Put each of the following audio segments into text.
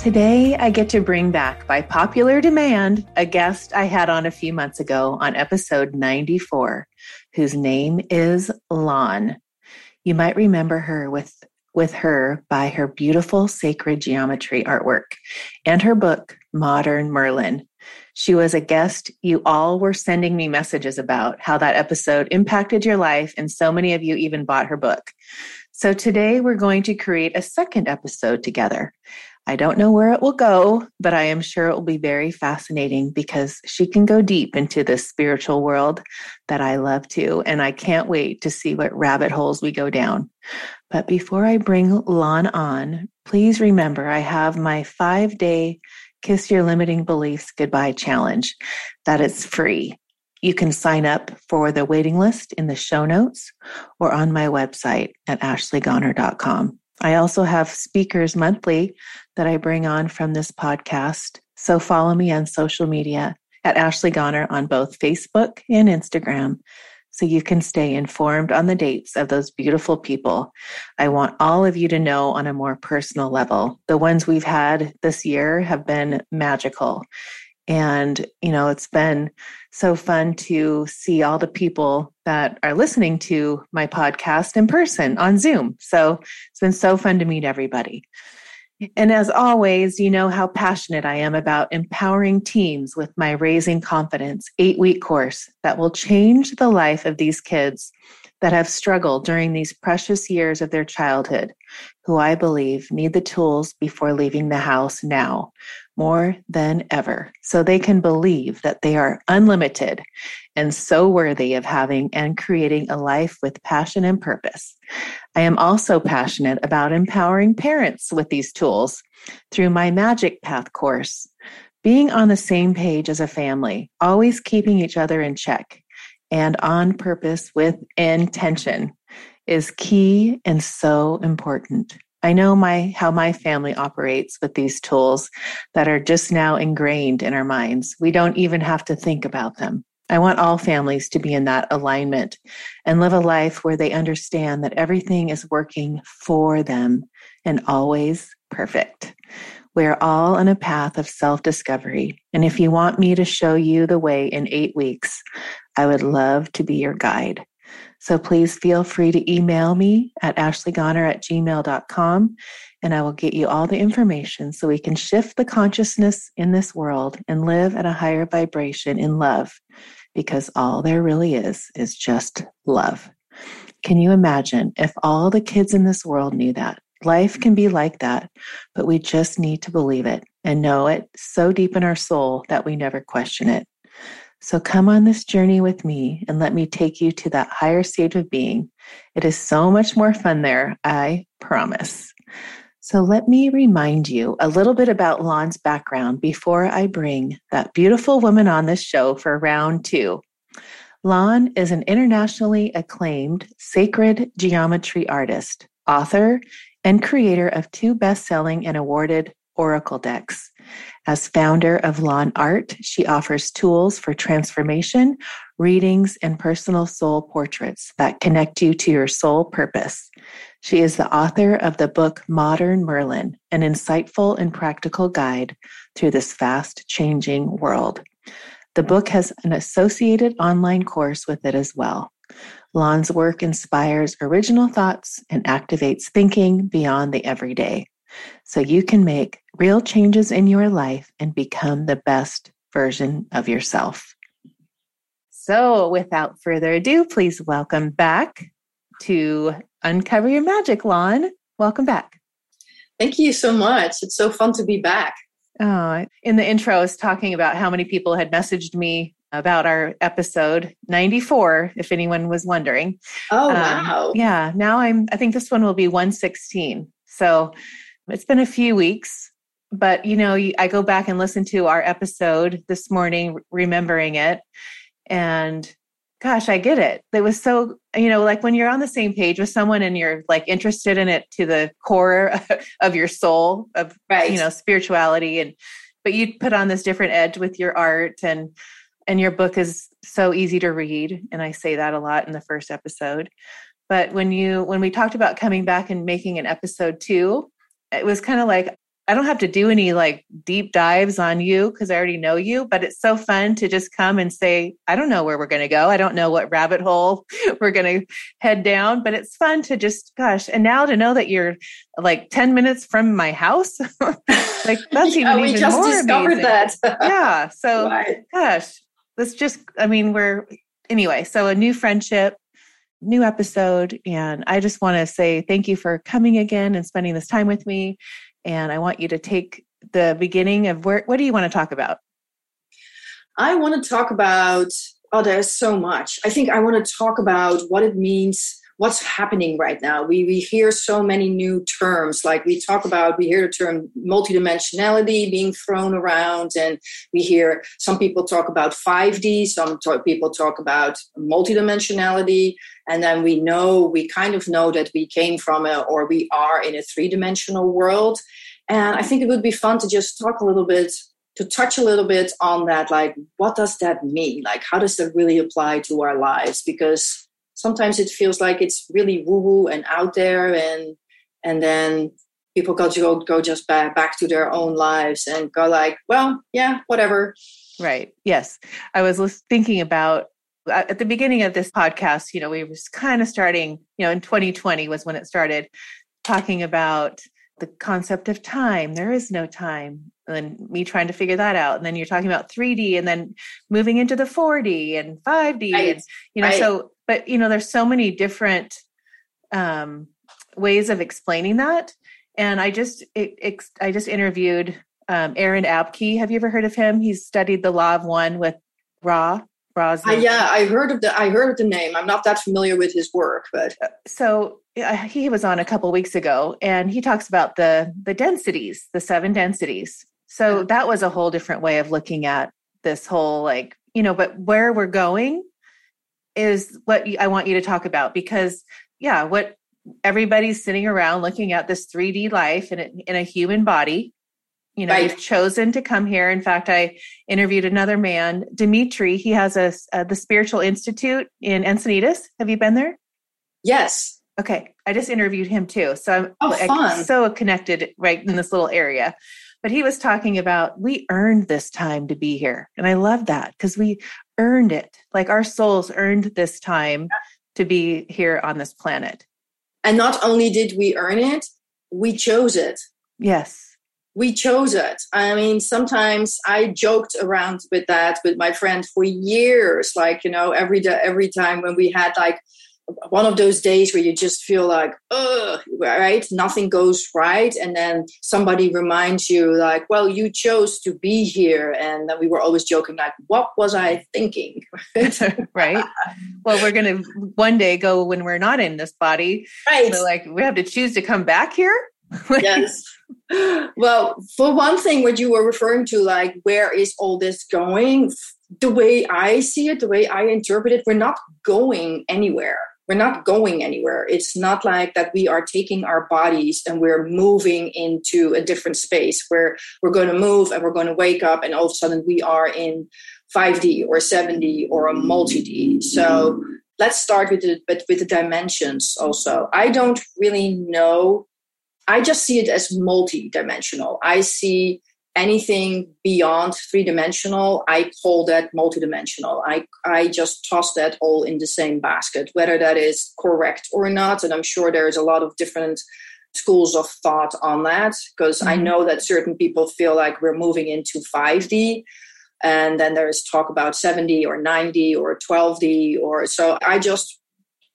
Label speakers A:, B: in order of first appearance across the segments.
A: Today, I get to bring back, by popular demand, a guest I had on a few months ago on episode 94, whose name is Lon. You might remember her with, with her by her beautiful sacred geometry artwork and her book, Modern Merlin. She was a guest you all were sending me messages about how that episode impacted your life, and so many of you even bought her book. So today we're going to create a second episode together. I don't know where it will go, but I am sure it will be very fascinating because she can go deep into this spiritual world that I love to. And I can't wait to see what rabbit holes we go down. But before I bring Lon on, please remember I have my five day Kiss Your Limiting Beliefs Goodbye challenge that is free. You can sign up for the waiting list in the show notes or on my website at ashleygoner.com. I also have speakers monthly that I bring on from this podcast. So follow me on social media at Ashley Goner on both Facebook and Instagram so you can stay informed on the dates of those beautiful people. I want all of you to know on a more personal level. The ones we've had this year have been magical. And, you know, it's been so fun to see all the people that are listening to my podcast in person on Zoom. So it's been so fun to meet everybody. And as always, you know how passionate I am about empowering teams with my Raising Confidence eight week course that will change the life of these kids that have struggled during these precious years of their childhood, who I believe need the tools before leaving the house now more than ever, so they can believe that they are unlimited and so worthy of having and creating a life with passion and purpose. I am also passionate about empowering parents with these tools through my Magic Path course. Being on the same page as a family, always keeping each other in check and on purpose with intention is key and so important. I know my how my family operates with these tools that are just now ingrained in our minds. We don't even have to think about them. I want all families to be in that alignment and live a life where they understand that everything is working for them and always perfect. We're all on a path of self discovery. And if you want me to show you the way in eight weeks, I would love to be your guide. So please feel free to email me at ashleygoner at gmail.com and I will get you all the information so we can shift the consciousness in this world and live at a higher vibration in love because all there really is is just love. Can you imagine if all the kids in this world knew that? Life can be like that, but we just need to believe it and know it so deep in our soul that we never question it. So come on this journey with me and let me take you to that higher state of being. It is so much more fun there, I promise. So let me remind you a little bit about Lon's background before I bring that beautiful woman on this show for round two. Lon is an internationally acclaimed sacred geometry artist, author, and creator of two best selling and awarded oracle decks. As founder of Lon Art, she offers tools for transformation, readings, and personal soul portraits that connect you to your soul purpose. She is the author of the book Modern Merlin, an insightful and practical guide through this fast changing world. The book has an associated online course with it as well. Lon's work inspires original thoughts and activates thinking beyond the everyday so you can make real changes in your life and become the best version of yourself. So, without further ado, please welcome back to Uncover Your Magic, Lon. Welcome back.
B: Thank you so much. It's so fun to be back.
A: Oh, in the intro, I was talking about how many people had messaged me about our episode 94, if anyone was wondering.
B: Oh, um, wow.
A: Yeah. Now I'm, I think this one will be 116. So it's been a few weeks, but you know, I go back and listen to our episode this morning, remembering it. And gosh, I get it. It was so, you know, like when you're on the same page with someone and you're like interested in it to the core of your soul, of, right. you know, spirituality and, but you put on this different edge with your art and and your book is so easy to read and i say that a lot in the first episode but when you when we talked about coming back and making an episode two it was kind of like i don't have to do any like deep dives on you because i already know you but it's so fun to just come and say i don't know where we're going to go i don't know what rabbit hole we're going to head down but it's fun to just gosh and now to know that you're like 10 minutes from my house like that's yeah, even, we even just more discovered amazing. that yeah so right. gosh let's just, I mean, we're, anyway, so a new friendship, new episode. And I just want to say thank you for coming again and spending this time with me. And I want you to take the beginning of where, what do you want to talk about?
B: I want to talk about, oh, there's so much. I think I want to talk about what it means what's happening right now. We, we hear so many new terms, like we talk about, we hear the term multidimensionality being thrown around, and we hear some people talk about 5D, some people talk about multidimensionality, and then we know, we kind of know that we came from a, or we are in a three dimensional world. And I think it would be fun to just talk a little bit to touch a little bit on that like what does that mean like how does that really apply to our lives because sometimes it feels like it's really woo woo and out there and and then people go to go, go just back back to their own lives and go like well yeah whatever.
A: Right. Yes. I was thinking about uh, at the beginning of this podcast you know we were kind of starting you know in 2020 was when it started talking about the concept of time. There is no time. And me trying to figure that out. And then you're talking about 3d and then moving into the 4d and 5d right. and you know right. so but you know there's so many different um, ways of explaining that. And i just it, it, i just interviewed um, aaron abke have you ever heard of him? He's studied the law of one with ra
B: uh, yeah i heard of the i heard of the name. I'm not that familiar with his work but uh,
A: so uh, he was on a couple weeks ago and he talks about the the densities the seven densities. So that was a whole different way of looking at this whole like you know but where we're going is what I want you to talk about because, yeah, what everybody's sitting around looking at this 3D life in a, in a human body. You know, right. you've chosen to come here. In fact, I interviewed another man, Dimitri. He has a, a uh, the Spiritual Institute in Encinitas. Have you been there?
B: Yes.
A: Okay, I just interviewed him too, so I'm oh, like, so connected right in this little area. But he was talking about we earned this time to be here, and I love that because we earned it. Like our souls earned this time to be here on this planet.
B: And not only did we earn it, we chose it.
A: Yes.
B: We chose it. I mean, sometimes I joked around with that with my friend for years. Like, you know, every day, every time when we had like one of those days where you just feel like, ugh, right? Nothing goes right. And then somebody reminds you, like, well, you chose to be here. And then we were always joking, like, what was I thinking?
A: right. Well, we're going to one day go when we're not in this body. Right. So, like, we have to choose to come back here.
B: yes. Well, for one thing, what you were referring to, like, where is all this going? The way I see it, the way I interpret it, we're not going anywhere we're not going anywhere. It's not like that we are taking our bodies and we're moving into a different space where we're going to move and we're going to wake up and all of a sudden we are in 5D or 7D or a multi D. So let's start with the with, with the dimensions also. I don't really know. I just see it as multi-dimensional. I see anything beyond three dimensional, I call that multidimensional. I, I just toss that all in the same basket, whether that is correct or not. And I'm sure there's a lot of different schools of thought on that because mm-hmm. I know that certain people feel like we're moving into 5D. And then there's talk about 7D or 9D or 12D or so I just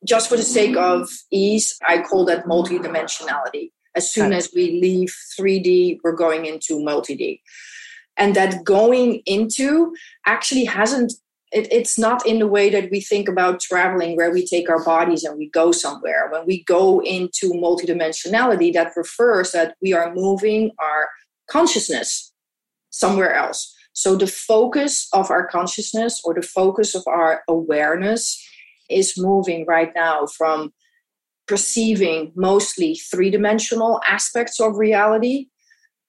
B: just for the sake of ease, I call that multidimensionality. As soon as we leave 3D, we're going into multi-D. And that going into actually hasn't it, it's not in the way that we think about traveling where we take our bodies and we go somewhere. When we go into multidimensionality that refers that we are moving our consciousness somewhere else. So the focus of our consciousness or the focus of our awareness is moving right now from perceiving mostly three dimensional aspects of reality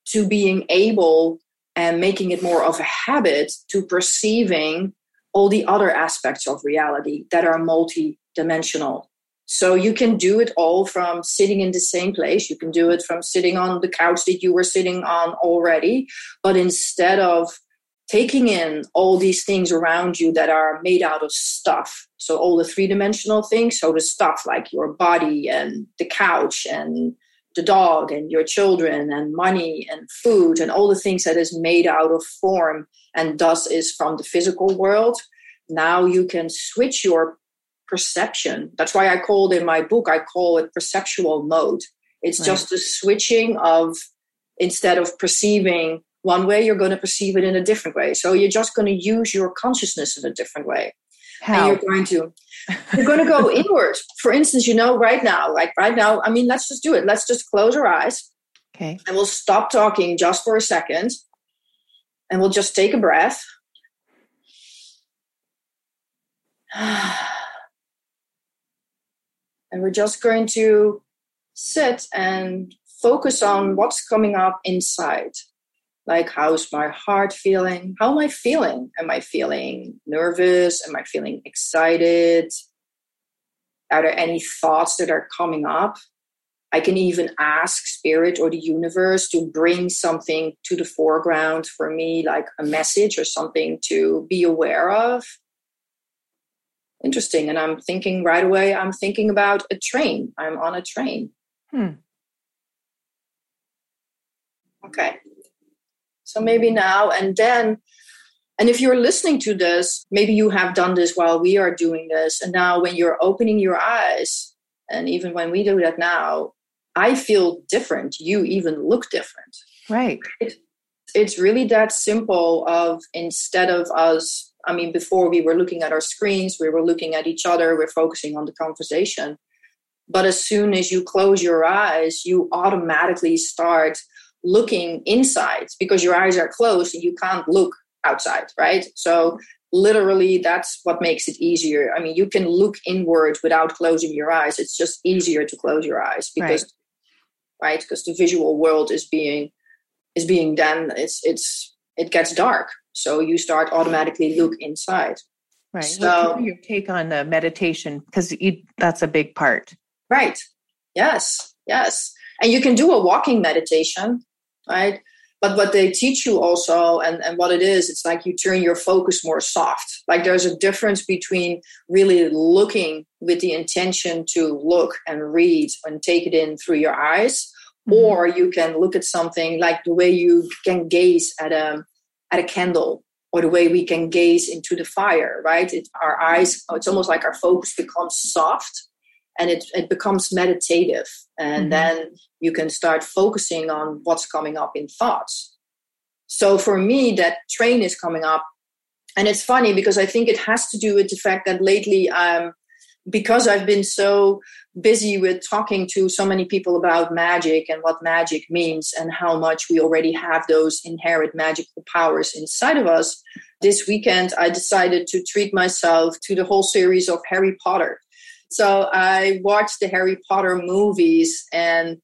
B: to being able and making it more of a habit to perceiving all the other aspects of reality that are multi-dimensional. So you can do it all from sitting in the same place. You can do it from sitting on the couch that you were sitting on already. But instead of taking in all these things around you that are made out of stuff. So all the three-dimensional things so the stuff like your body and the couch and the dog and your children and money and food and all the things that is made out of form and thus is from the physical world now you can switch your perception. That's why i called in my book i call it perceptual mode. It's right. just the switching of instead of perceiving one way you're going to perceive it in a different way. So you're just going to use your consciousness in a different way.
A: How?
B: and you're going to you're going to go inward. For instance you know right now like right now i mean let's just do it. Let's just close our eyes.
A: Okay.
B: And we'll stop talking just for a second. And we'll just take a breath. And we're just going to sit and focus on what's coming up inside like how's my heart feeling? How am i feeling? Am i feeling nervous? Am i feeling excited? Are there any thoughts that are coming up? I can even ask spirit or the universe to bring something to the foreground for me like a message or something to be aware of. Interesting and i'm thinking right away i'm thinking about a train. I'm on a train.
A: Hmm.
B: okay so maybe now and then. And if you're listening to this, maybe you have done this while we are doing this. And now, when you're opening your eyes, and even when we do that now, I feel different. You even look different.
A: Right.
B: It, it's really that simple of instead of us, I mean, before we were looking at our screens, we were looking at each other, we're focusing on the conversation. But as soon as you close your eyes, you automatically start looking inside because your eyes are closed and you can't look outside, right? So literally that's what makes it easier. I mean, you can look inward without closing your eyes. It's just easier to close your eyes because right, because right? the visual world is being is being done it's it's it gets dark. So you start automatically look inside.
A: Right. So your take on the meditation because that's a big part.
B: Right. Yes. Yes. And you can do a walking meditation right? But what they teach you also, and, and what it is, it's like you turn your focus more soft. Like there's a difference between really looking with the intention to look and read and take it in through your eyes, mm-hmm. or you can look at something like the way you can gaze at a at a candle or the way we can gaze into the fire right it, our eyes it's almost like our focus becomes soft and it, it becomes meditative. And mm-hmm. then you can start focusing on what's coming up in thoughts. So for me that train is coming up. And it's funny because i think it has to do with the fact that lately um, because i've been so busy with talking to so many people about magic and what magic means and how much we already have those inherent magical powers inside of us this weekend i decided to treat myself to the whole series of harry potter so I watched the Harry Potter movies and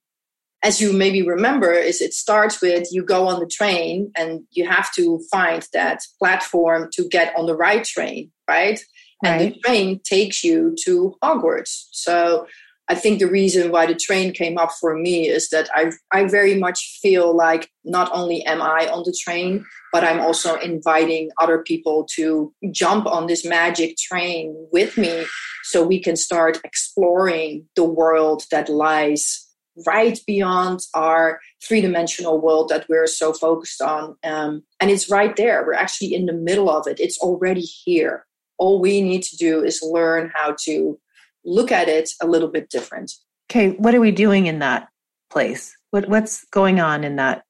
B: as you maybe remember is it starts with you go on the train and you have to find that platform to get on the right train right, right. and the train takes you to hogwarts so i think the reason why the train came up for me is that i i very much feel like not only am i on the train but i'm also inviting other people to jump on this magic train with me so we can start exploring the world that lies right beyond our three dimensional world that we're so focused on. Um, and it's right there. We're actually in the middle of it, it's already here. All we need to do is learn how to look at it a little bit different.
A: Okay, what are we doing in that place? What, what's going on in that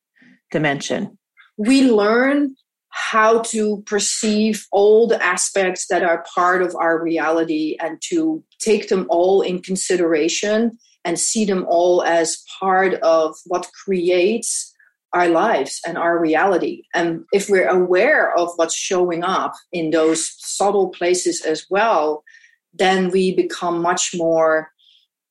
A: dimension?
B: We learn how to perceive all the aspects that are part of our reality and to take them all in consideration and see them all as part of what creates our lives and our reality. And if we're aware of what's showing up in those subtle places as well, then we become much more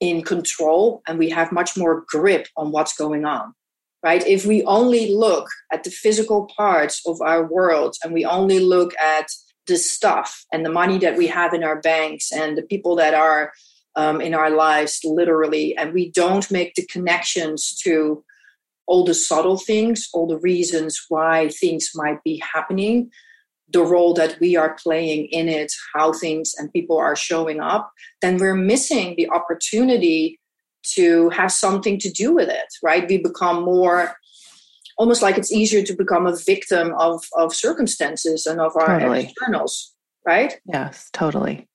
B: in control and we have much more grip on what's going on. Right? If we only look at the physical parts of our world and we only look at the stuff and the money that we have in our banks and the people that are um, in our lives, literally, and we don't make the connections to all the subtle things, all the reasons why things might be happening, the role that we are playing in it, how things and people are showing up, then we're missing the opportunity to have something to do with it, right? We become more almost like it's easier to become a victim of, of circumstances and of our totally. externals, right?
A: Yes, totally.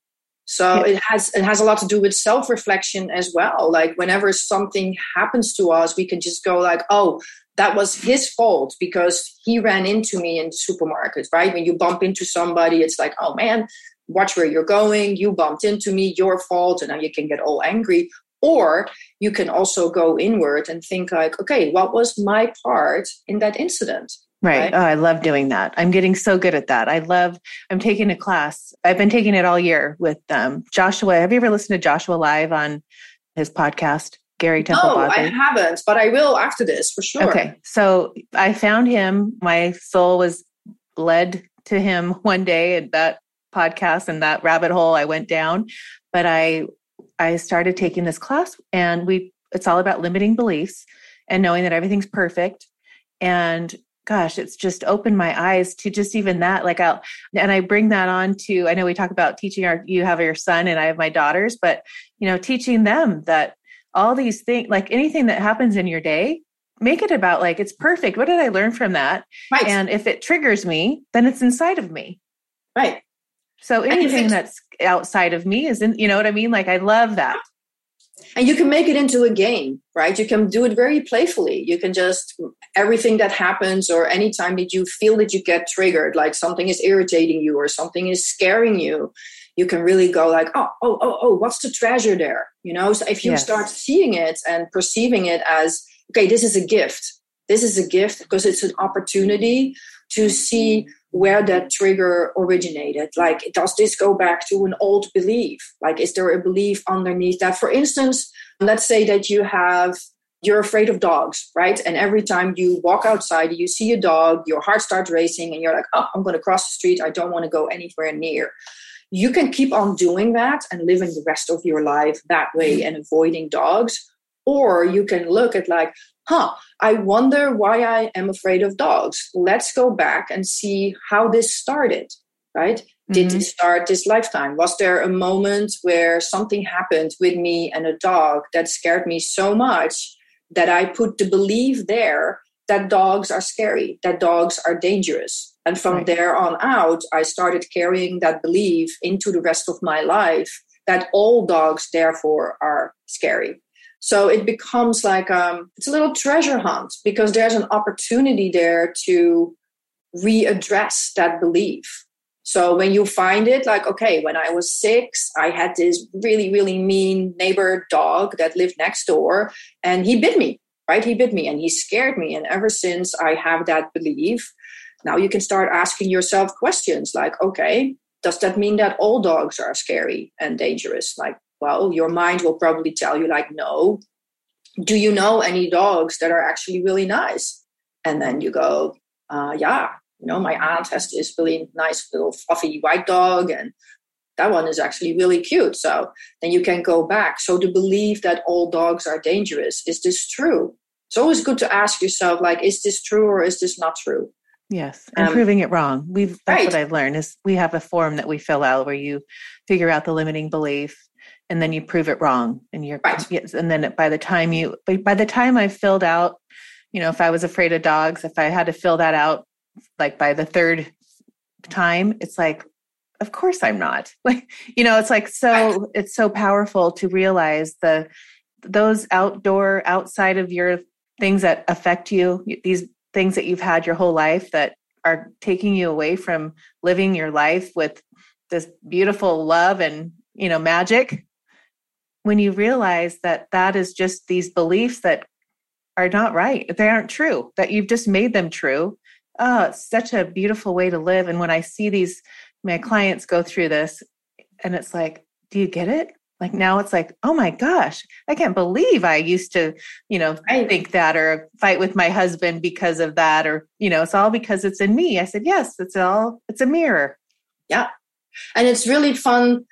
B: So yeah. it has it has a lot to do with self reflection as well. Like whenever something happens to us, we can just go like, "Oh, that was his fault because he ran into me in the supermarket." Right? When you bump into somebody, it's like, "Oh man, watch where you're going. You bumped into me, your fault," and now you can get all angry. Or you can also go inward and think like, "Okay, what was my part in that incident?"
A: Right. right. Oh, I love doing that. I'm getting so good at that. I love, I'm taking a class. I've been taking it all year with um, Joshua. Have you ever listened to Joshua live on his podcast? Gary Temple.
B: No, I haven't, but I will after this for sure.
A: Okay. So I found him. My soul was led to him one day at that podcast and that rabbit hole I went down. But I I started taking this class and we it's all about limiting beliefs and knowing that everything's perfect. And gosh, it's just opened my eyes to just even that. Like I'll, and I bring that on to, I know we talk about teaching our, you have your son and I have my daughters, but you know, teaching them that all these things, like anything that happens in your day, make it about like, it's perfect. What did I learn from that? Right. And if it triggers me, then it's inside of me.
B: Right.
A: So anything that's outside of me is in, you know what I mean? Like I love that
B: and you can make it into a game right? You can do it very playfully. You can just everything that happens or anytime that you feel that you get triggered like something is irritating you or something is scaring you you can really go like oh oh oh oh what's the treasure there? You know so if you yes. start seeing it and perceiving it as okay this is a gift. This is a gift because it's an opportunity to see where that trigger originated. Like, does this go back to an old belief? Like, is there a belief underneath that? For instance, let's say that you have you're afraid of dogs, right? And every time you walk outside, you see a dog, your heart starts racing, and you're like, oh, I'm going to cross the street. I don't want to go anywhere near. You can keep on doing that and living the rest of your life that way and avoiding dogs. Or you can look at, like, huh, I wonder why I am afraid of dogs. Let's go back and see how this started, right? Mm-hmm. Did it start this lifetime? Was there a moment where something happened with me and a dog that scared me so much that I put the belief there that dogs are scary, that dogs are dangerous? And from right. there on out, I started carrying that belief into the rest of my life that all dogs, therefore, are scary. So it becomes like um, it's a little treasure hunt because there's an opportunity there to readdress that belief. So when you find it, like, okay, when I was six, I had this really, really mean neighbor dog that lived next door and he bit me, right? He bit me and he scared me. And ever since I have that belief, now you can start asking yourself questions like, okay, does that mean that all dogs are scary and dangerous? Like, well, your mind will probably tell you, like, no. Do you know any dogs that are actually really nice? And then you go, uh, yeah, you know, my aunt has this really nice little fluffy white dog, and that one is actually really cute. So then you can go back. So the belief that all dogs are dangerous is this true? It's always good to ask yourself, like, is this true or is this not true?
A: Yes, and um, proving it wrong. We've that's right. what I've learned is we have a form that we fill out where you figure out the limiting belief and then you prove it wrong and you're right. yes, and then by the time you by the time I filled out, you know, if I was afraid of dogs, if I had to fill that out like by the third time, it's like of course I'm not. Like, you know, it's like so it's so powerful to realize the those outdoor outside of your things that affect you, these things that you've had your whole life that are taking you away from living your life with this beautiful love and, you know, magic. When you realize that that is just these beliefs that are not right, they aren't true, that you've just made them true. Oh, it's such a beautiful way to live. And when I see these my clients go through this and it's like do you get it like now it's like oh my gosh i can't believe i used to you know right. think that or fight with my husband because of that or you know it's all because it's in me i said yes it's all it's a mirror
B: yeah and it's really fun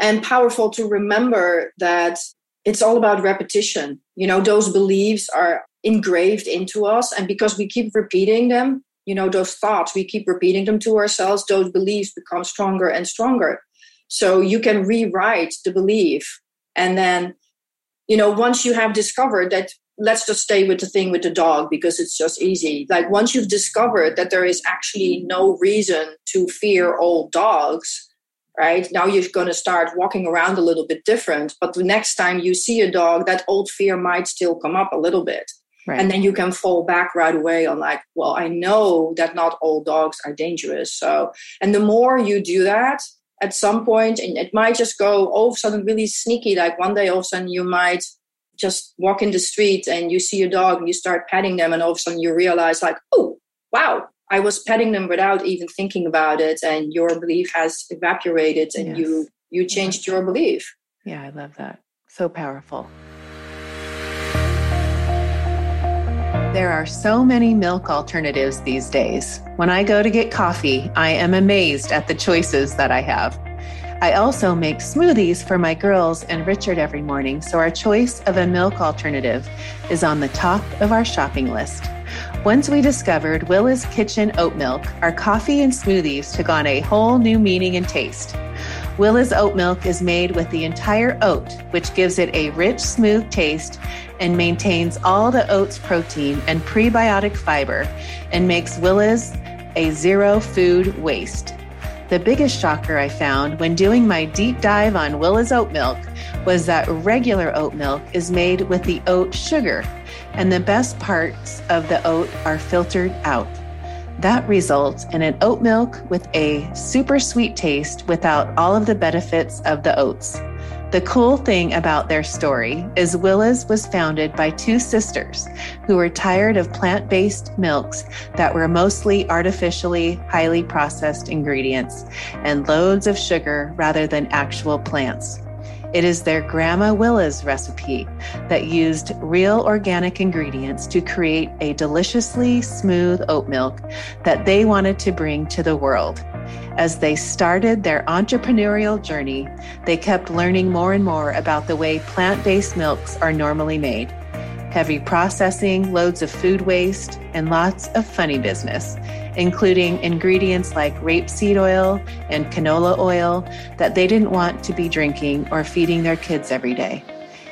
B: and powerful to remember that it's all about repetition. You know those beliefs are engraved into us and because we keep repeating them you know those thoughts we keep repeating them to ourselves those beliefs become stronger and stronger. So you can rewrite the belief and then you know once you have discovered that let's just stay with the thing with the dog because it's just easy. Like once you've discovered that there is actually no reason to fear old dogs right now you're going to start walking around a little bit different but the next time you see a dog that old fear might still come up a little bit Right. And then you can fall back right away on like, well, I know that not all dogs are dangerous. So, and the more you do that at some point, and it might just go all of a sudden really sneaky. Like one day, all of a sudden, you might just walk in the street and you see a dog and you start petting them, and all of a sudden you realize, like, oh, wow, I was petting them without even thinking about it, and your belief has evaporated, and yes. you you changed your belief.
A: Yeah, I love that. So powerful. There are so many milk alternatives these days. When I go to get coffee, I am amazed at the choices that I have. I also make smoothies for my girls and Richard every morning, so our choice of a milk alternative is on the top of our shopping list. Once we discovered Willa's Kitchen Oat Milk, our coffee and smoothies took on a whole new meaning and taste. Willa's oat milk is made with the entire oat, which gives it a rich, smooth taste and maintains all the oat's protein and prebiotic fiber and makes Willa's a zero food waste. The biggest shocker I found when doing my deep dive on Willa's oat milk was that regular oat milk is made with the oat sugar, and the best parts of the oat are filtered out. That results in an oat milk with a super sweet taste without all of the benefits of the oats. The cool thing about their story is Willa's was founded by two sisters who were tired of plant based milks that were mostly artificially highly processed ingredients and loads of sugar rather than actual plants. It is their Grandma Willa's recipe that used real organic ingredients to create a deliciously smooth oat milk that they wanted to bring to the world. As they started their entrepreneurial journey, they kept learning more and more about the way plant based milks are normally made. Heavy processing, loads of food waste, and lots of funny business, including ingredients like rapeseed oil and canola oil that they didn't want to be drinking or feeding their kids every day.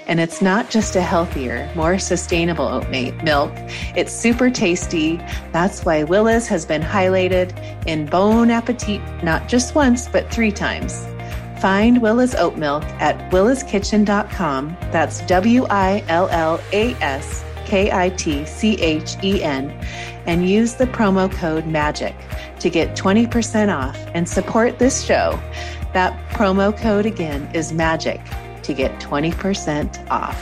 A: And it's not just a healthier, more sustainable oat milk. It's super tasty. That's why Willa's has been highlighted in Bon Appetit not just once, but three times. Find Willa's oat milk at willaskitchen.com. That's W I L L A S K I T C H E N and use the promo code MAGIC to get 20% off and support this show. That promo code again is MAGIC to get 20% off.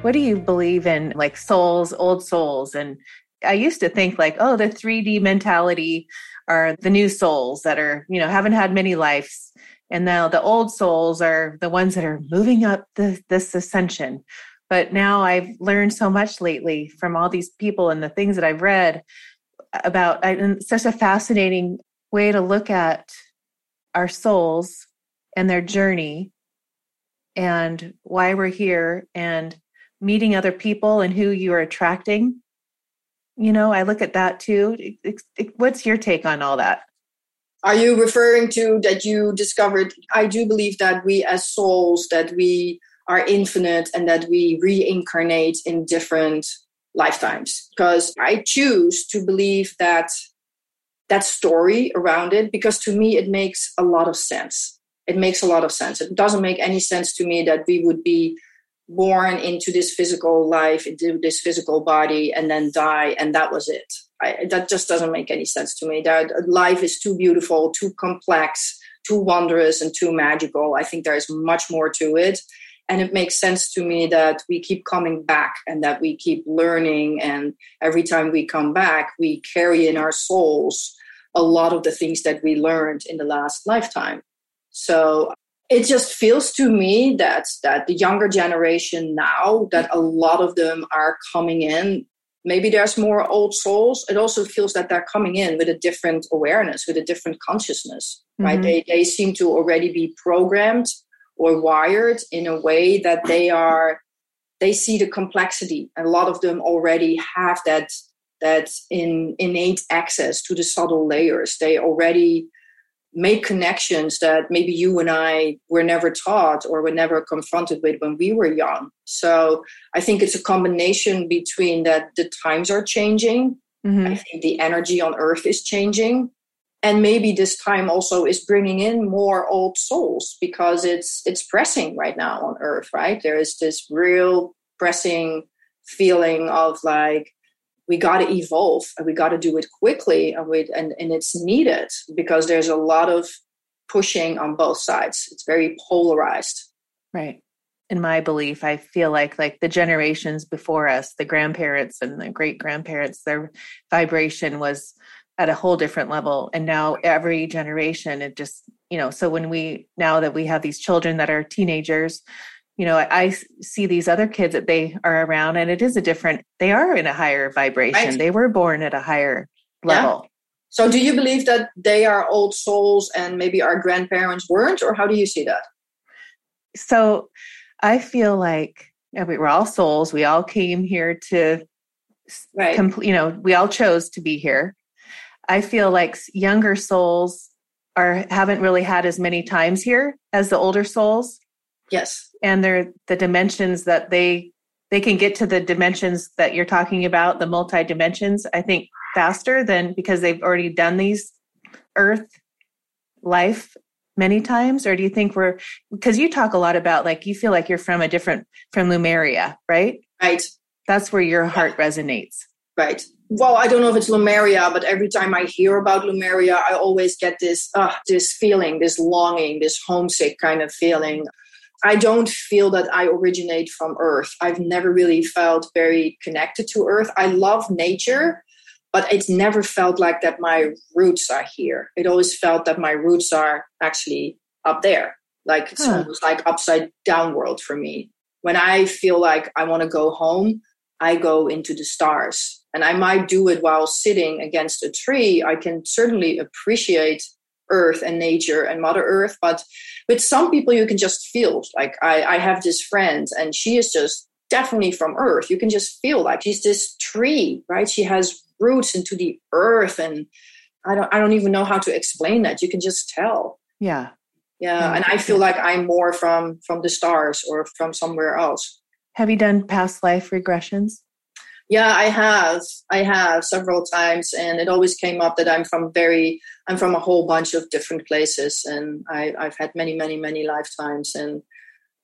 A: What do you believe in, like souls, old souls? And I used to think, like, oh, the 3D mentality are the new souls that are, you know, haven't had many lives. And now the old souls are the ones that are moving up the, this ascension. But now I've learned so much lately from all these people and the things that I've read about, and such a fascinating way to look at our souls and their journey and why we're here and meeting other people and who you are attracting. You know i look at that too. What's your take on all that?
B: Are you referring to that you discovered? I do believe that we, as souls, that we are infinite and that we reincarnate in different lifetimes. Because I choose to believe that that story around it, because to me it makes a lot of sense. It makes a lot of sense. It doesn't make any sense to me that we would be born into this physical life, into this physical body, and then die, and that was it. I, that just doesn't make any sense to me. That life is too beautiful, too complex, too wondrous, and too magical. I think there's much more to it. And it makes sense to me that we keep coming back and that we keep learning. And every time we come back, we carry in our souls a lot of the things that we learned in the last lifetime. So it just feels to me that that the younger generation now that a lot of them are coming in maybe there's more old souls it also feels that they're coming in with a different awareness with a different consciousness mm-hmm. right they, they seem to already be programmed or wired in a way that they are they see the complexity a lot of them already have that that in innate access to the subtle layers they already make connections that maybe you and I were never taught or were never confronted with when we were young. So I think it's a combination between that the times are changing. Mm-hmm. I think the energy on earth is changing. And maybe this time also is bringing in more old souls because it's it's pressing right now on earth, right? There is this real pressing feeling of like we got to evolve and we got to do it quickly and, we, and, and it's needed because there's a lot of pushing on both sides. It's very polarized.
A: Right. In my belief i feel like like the generations before us the grandparents and the great grandparents their vibration was at a whole different level and now every generation it just you know so when we now that we have these children that are teenagers you know, I, I, see these other kids that they are around, and it is a different. They are in a higher vibration. Right. They were born at a higher level. Yeah.
B: So, do you believe that they are old souls, and maybe our grandparents weren't, or how do you see that?
A: So, I feel like we were all souls. We all came here to, right. you know, we all chose to be here. I feel like younger souls are haven't really had as many times here as the older souls
B: Yes.
A: And they're the dimensions that they they can get to the dimensions that you're talking about, the multi dimensions, I think faster than because they've already done these earth life many times or do you think we're because you talk a lot about like you feel like you're from a different from Lemuria, right?
B: Right.
A: That's where your heart yeah. resonates.
B: Right. Well, I don't know if it's Lemuria, but every time I hear about Lemuria, I always get this uh, this feeling, this longing, this homesick kind of feeling. I don't feel that I originate from Earth. I've never really felt very connected to Earth. I love nature, but it's never felt like that my roots are here. It always felt that my roots are actually up there. Like it's huh. almost like upside down world for me. When I feel like I want to go home, I go into the stars. And I might do it while sitting against a tree. I can certainly appreciate earth and nature and mother earth but with some people you can just feel like i, I have this friend and she is just definitely from earth. You can just feel like she's this tree right? She has roots into the earth and i don't i don't even know how to explain that. You can just tell.
A: Yeah.
B: Yeah, yeah. and i feel like i'm more from from the stars or from somewhere else.
A: Have you done past life regressions
B: yeah, I have. I have several times, and it always came up that I'm from very, I'm from a whole bunch of different places, and I, have had many, many, many lifetimes, and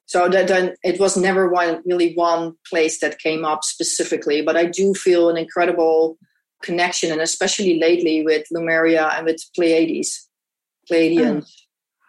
B: so that then it was never one really one place that came up specifically. But I do feel an incredible connection, and especially lately with Lemuria and with Pleiades, Pleiadians. Oh. Mm.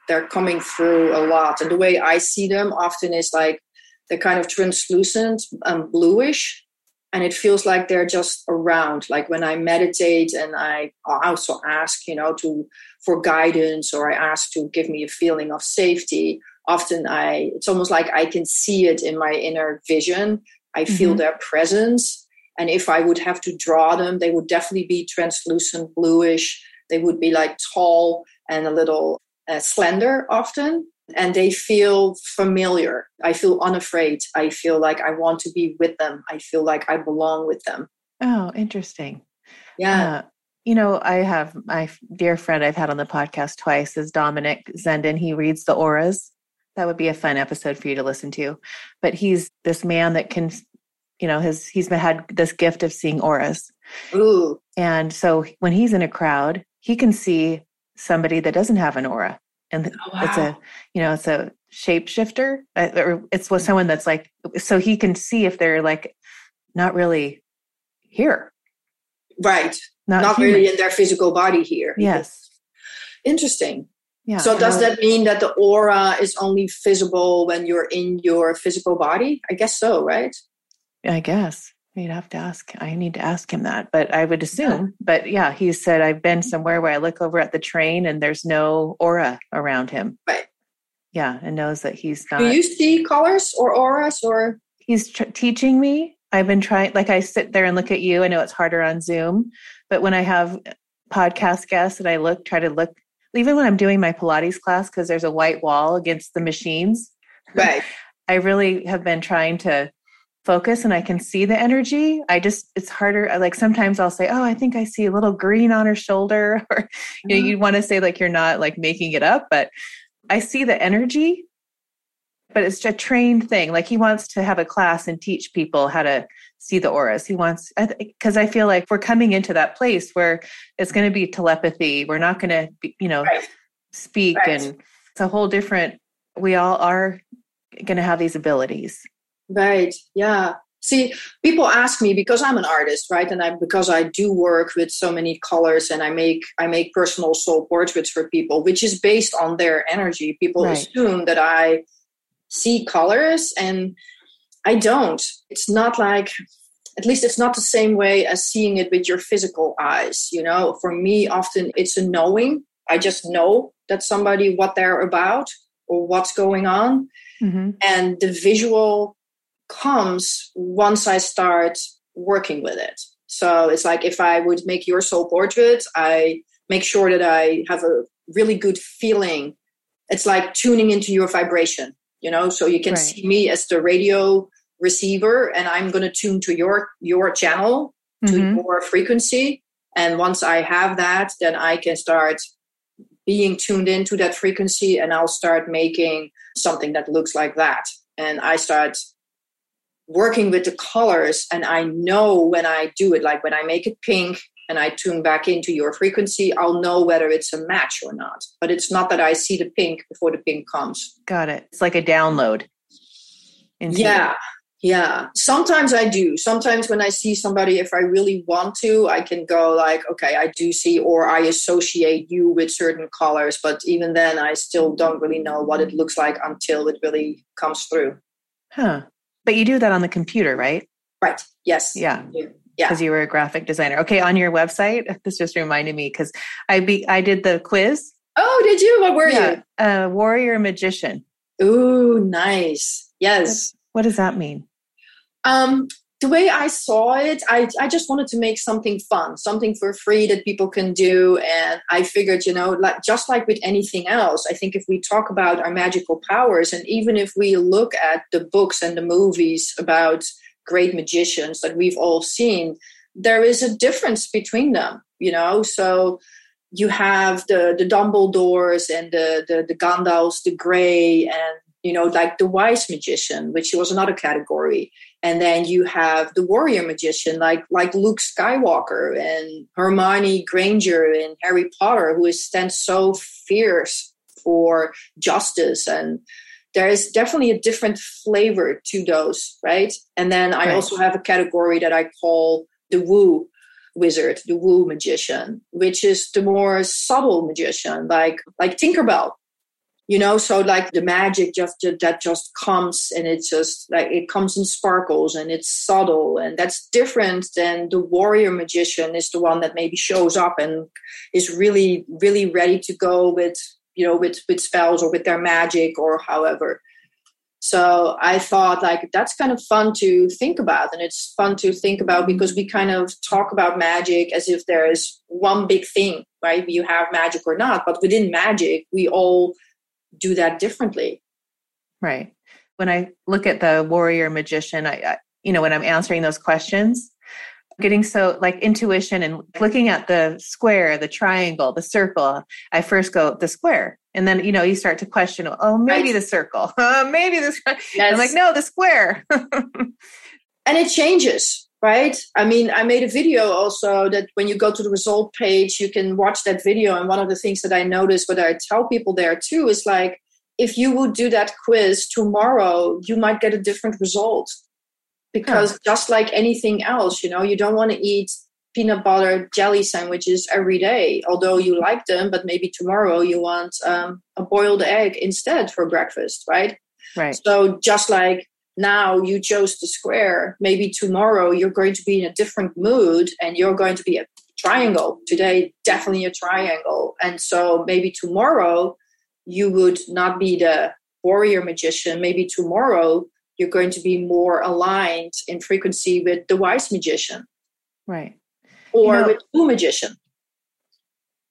B: They're coming through a lot, and the way I see them often is like they're kind of translucent and bluish and it feels like they're just around. Like when i meditate and i also ask you know to for guidance or i ask to give me a feeling of safety often i it's almost like i can see it in my inner vision. I feel mm-hmm. their presence. And if i would have to draw them they would definitely be translucent bluish. They would be like tall and a little uh, slender often and they feel familiar. I feel unafraid. I feel like I want to be with them. I feel like I belong with them.
A: Oh, interesting.
B: Yeah. Uh,
A: You know, I have my dear friend I've had on the podcast twice is Dominic Zenden. He reads the auras. That would be a fun episode for you to listen to. But he's this man that can, you know, his he's had this gift of seeing auras.
B: Ooh.
A: And so when he's in a crowd, he can see somebody that doesn't have an aura. And oh, wow. it's a, you know, it's a shapeshifter, uh, or it's with someone that's like, so he can see if they're like not really here.
B: Right. Not, not really in their physical body here.
A: Yes.
B: Interesting. Yeah. So does that mean that the aura is only visible when you're in your physical body? I guess so, right?
A: I guess. You'd have to ask. I need to ask him that, but I would assume. Yeah. But yeah, he said I've been mm-hmm. somewhere where I look over at the train and there's no aura around him.
B: Right.
A: Yeah, and knows that he's not.
B: Do you see colors or auras or?
A: He's tr- teaching me. I've been trying. Like I sit there and look at you. I know it's harder on Zoom, but when I have podcast guests and I look, try to look, even when I'm doing my Pilates class because there's a white wall against the machines.
B: Right.
A: I really have been trying to focus and I can see the energy. I just it's harder. Like sometimes I'll say, "Oh, I think I see a little green on her shoulder," or you know, mm-hmm. you want to say like you're not like making it up, but I see the energy. But it's a trained thing. Like he wants to have a class and teach people how to see the auras. He wants because I, I, feel like we're coming into that place where it's going to be telepathy. We're not going to, you know, right. speak, right. and it's a whole different. We all are going to have these abilities
B: Right. Yeah. See, people ask me because I'm an artist, right? And I because I do work with so many colors and I make I make personal soul portraits for people, which is based on their energy. People right. assume that I see colors and I don't. It's not like at least it's not the same way as seeing it with your physical eyes, you know? For me often it's a knowing. I just know that somebody what they're about or what's going on. Mm-hmm. And the visual comes once I start working with it. So it's like if I would make your soul portrait, I make sure that I have a really good feeling. It's like tuning into your vibration, you know, so you can right. see me as the radio receiver and I'm going to tune to your your channel, to mm-hmm. your frequency. And once I have that, then I can start being tuned into that frequency and I'll start making something that looks like that. And I start working with the colors and I know when I do it, like when I make it pink and I tune back into your frequency, I'll know whether it's a match or not. But it's not that I see the pink before the pink comes.
A: Got it. It's like a download.
B: Yeah. Yeah. Sometimes I do. Sometimes when I see somebody, if I really want to, I can go like, okay, I do see, or I associate you with certain colors. But even then, I still don't really know what it looks like until it really comes through.
A: Huh. But you do that on the computer, right?
B: Right. Yes.
A: Yeah. Yeah. Because you were a graphic designer. Okay, on your website, this just reminded me because I be I did the quiz.
B: Oh, did you? What were yeah. you?
A: A warrior magician.
B: Ooh, nice. Yes.
A: What, what does that mean?
B: Um, the way I saw it, I, I just wanted to make something fun, something for free that people can do. And I figured, you know, like just like with anything else, I think if we talk about our magical powers, and even if we look at the books and the movies about great magicians that we've all seen, there is a difference between them, you know. So you have the the Dumbledores and the the, the Gandalfs, the Grey, and you know, like the wise magician, which was another category. And then you have the warrior magician, like like Luke Skywalker and Hermione Granger in Harry Potter, who is stands so fierce for justice. And there is definitely a different flavor to those, right? And then I right. also have a category that I call the woo wizard, the woo magician, which is the more subtle magician, like like Tinkerbell you know so like the magic just that just comes and it's just like it comes in sparkles and it's subtle and that's different than the warrior magician is the one that maybe shows up and is really really ready to go with you know with with spells or with their magic or however. So i thought like that's kind of fun to think about and it's fun to think about because we kind of talk about magic as if there's one big thing right? You have magic or not but within magic we all do that differently.
A: Right. When I look at the warrior magician, I, I you know, when I'm answering those questions, getting so like intuition and looking at the square, the triangle, the circle, I first go the square. And then, you know, you start to question, oh, maybe right. the circle, uh, maybe this. Yes. I'm like, no, the square.
B: and it changes, right? I mean, I made a video also that when you go to the result page, you can watch that video. And one of the things that I notice, what I tell people there too, is like, if you would do that quiz tomorrow, you might get a different result because just like anything else, you know, you don't want to eat peanut butter jelly sandwiches every day, although you like them, but maybe tomorrow you want um, a boiled egg instead for breakfast, right?
A: Right.
B: So just like now you chose the square, maybe tomorrow you're going to be in a different mood and you're going to be a triangle. Today, definitely a triangle. And so maybe tomorrow you would not be the warrior magician. Maybe tomorrow you're going to be more aligned in frequency with the wise magician.
A: Right.
B: Or you know, with Woo magician.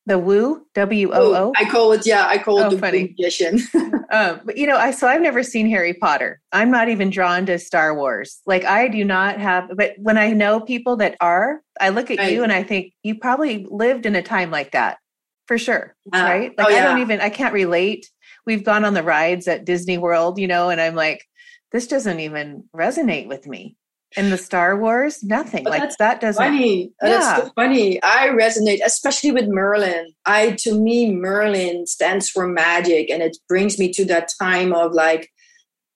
A: The Woo, W O O.
B: I call it, yeah, I call it oh, the funny. Woo
A: um, but you know, I so I've never seen Harry Potter. I'm not even drawn to Star Wars. Like I do not have. But when I know people that are, I look at right. you and I think you probably lived in a time like that for sure, uh, right? Like oh, yeah. I don't even. I can't relate. We've gone on the rides at Disney World, you know, and I'm like, this doesn't even resonate with me. In the Star Wars, nothing but like that doesn't.
B: Funny, yeah. that's so funny. I resonate, especially with Merlin. I, to me, Merlin stands for magic, and it brings me to that time of like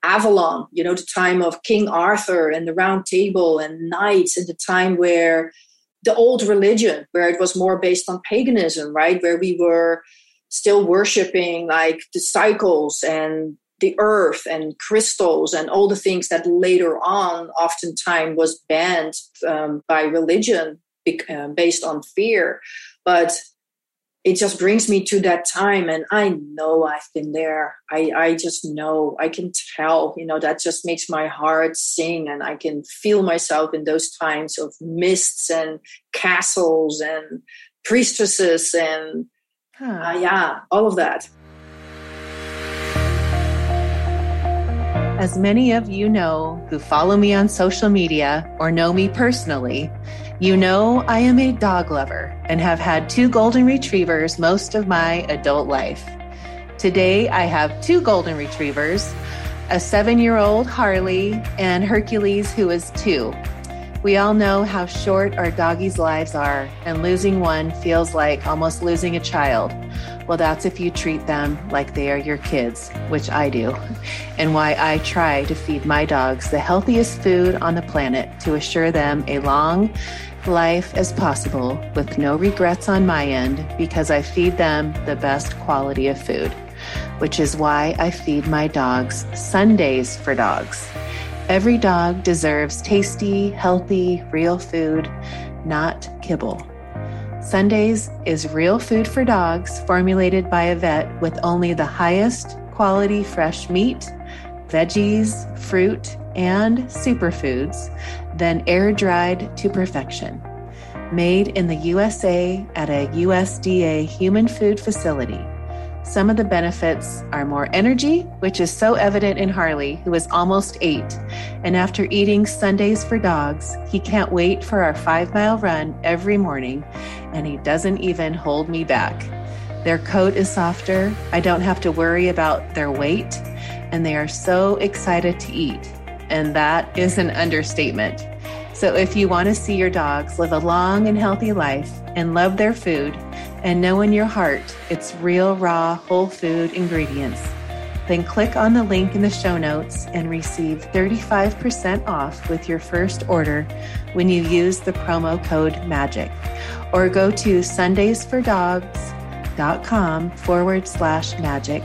B: Avalon. You know, the time of King Arthur and the Round Table and knights, and the time where the old religion, where it was more based on paganism, right? Where we were still worshiping like the cycles and the earth and crystals and all the things that later on oftentimes was banned um, by religion uh, based on fear. But it just brings me to that time and i know i've been there. I, I just know i can tell you know that just makes my heart sing and i can feel myself in those times of mists and castles and priestesses and huh. uh, yeah all of that
A: As many of you know who follow me on social media or know me personally, you know I am a dog lover and have had two golden retrievers most of my adult life. Today I have two golden retrievers, a seven year old Harley and Hercules, who is two. We all know how short our doggies' lives are, and losing one feels like almost losing a child. Well, that's if you treat them like they are your kids, which I do, and why I try to feed my dogs the healthiest food on the planet to assure them a long life as possible with no regrets on my end because I feed them the best quality of food, which is why I feed my dogs Sundays for dogs. Every dog deserves tasty, healthy, real food, not kibble. Sundays is real food for dogs formulated by a vet with only the highest quality fresh meat, veggies, fruit, and superfoods, then air dried to perfection. Made in the USA at a USDA human food facility. Some of the benefits are more energy, which is so evident in Harley, who is almost eight. And after eating Sundays for dogs, he can't wait for our five mile run every morning, and he doesn't even hold me back. Their coat is softer. I don't have to worry about their weight, and they are so excited to eat. And that is an understatement. So, if you want to see your dogs live a long and healthy life and love their food, and know in your heart it's real, raw, whole food ingredients. Then click on the link in the show notes and receive 35% off with your first order when you use the promo code MAGIC. Or go to sundaysfordogs.com forward slash magic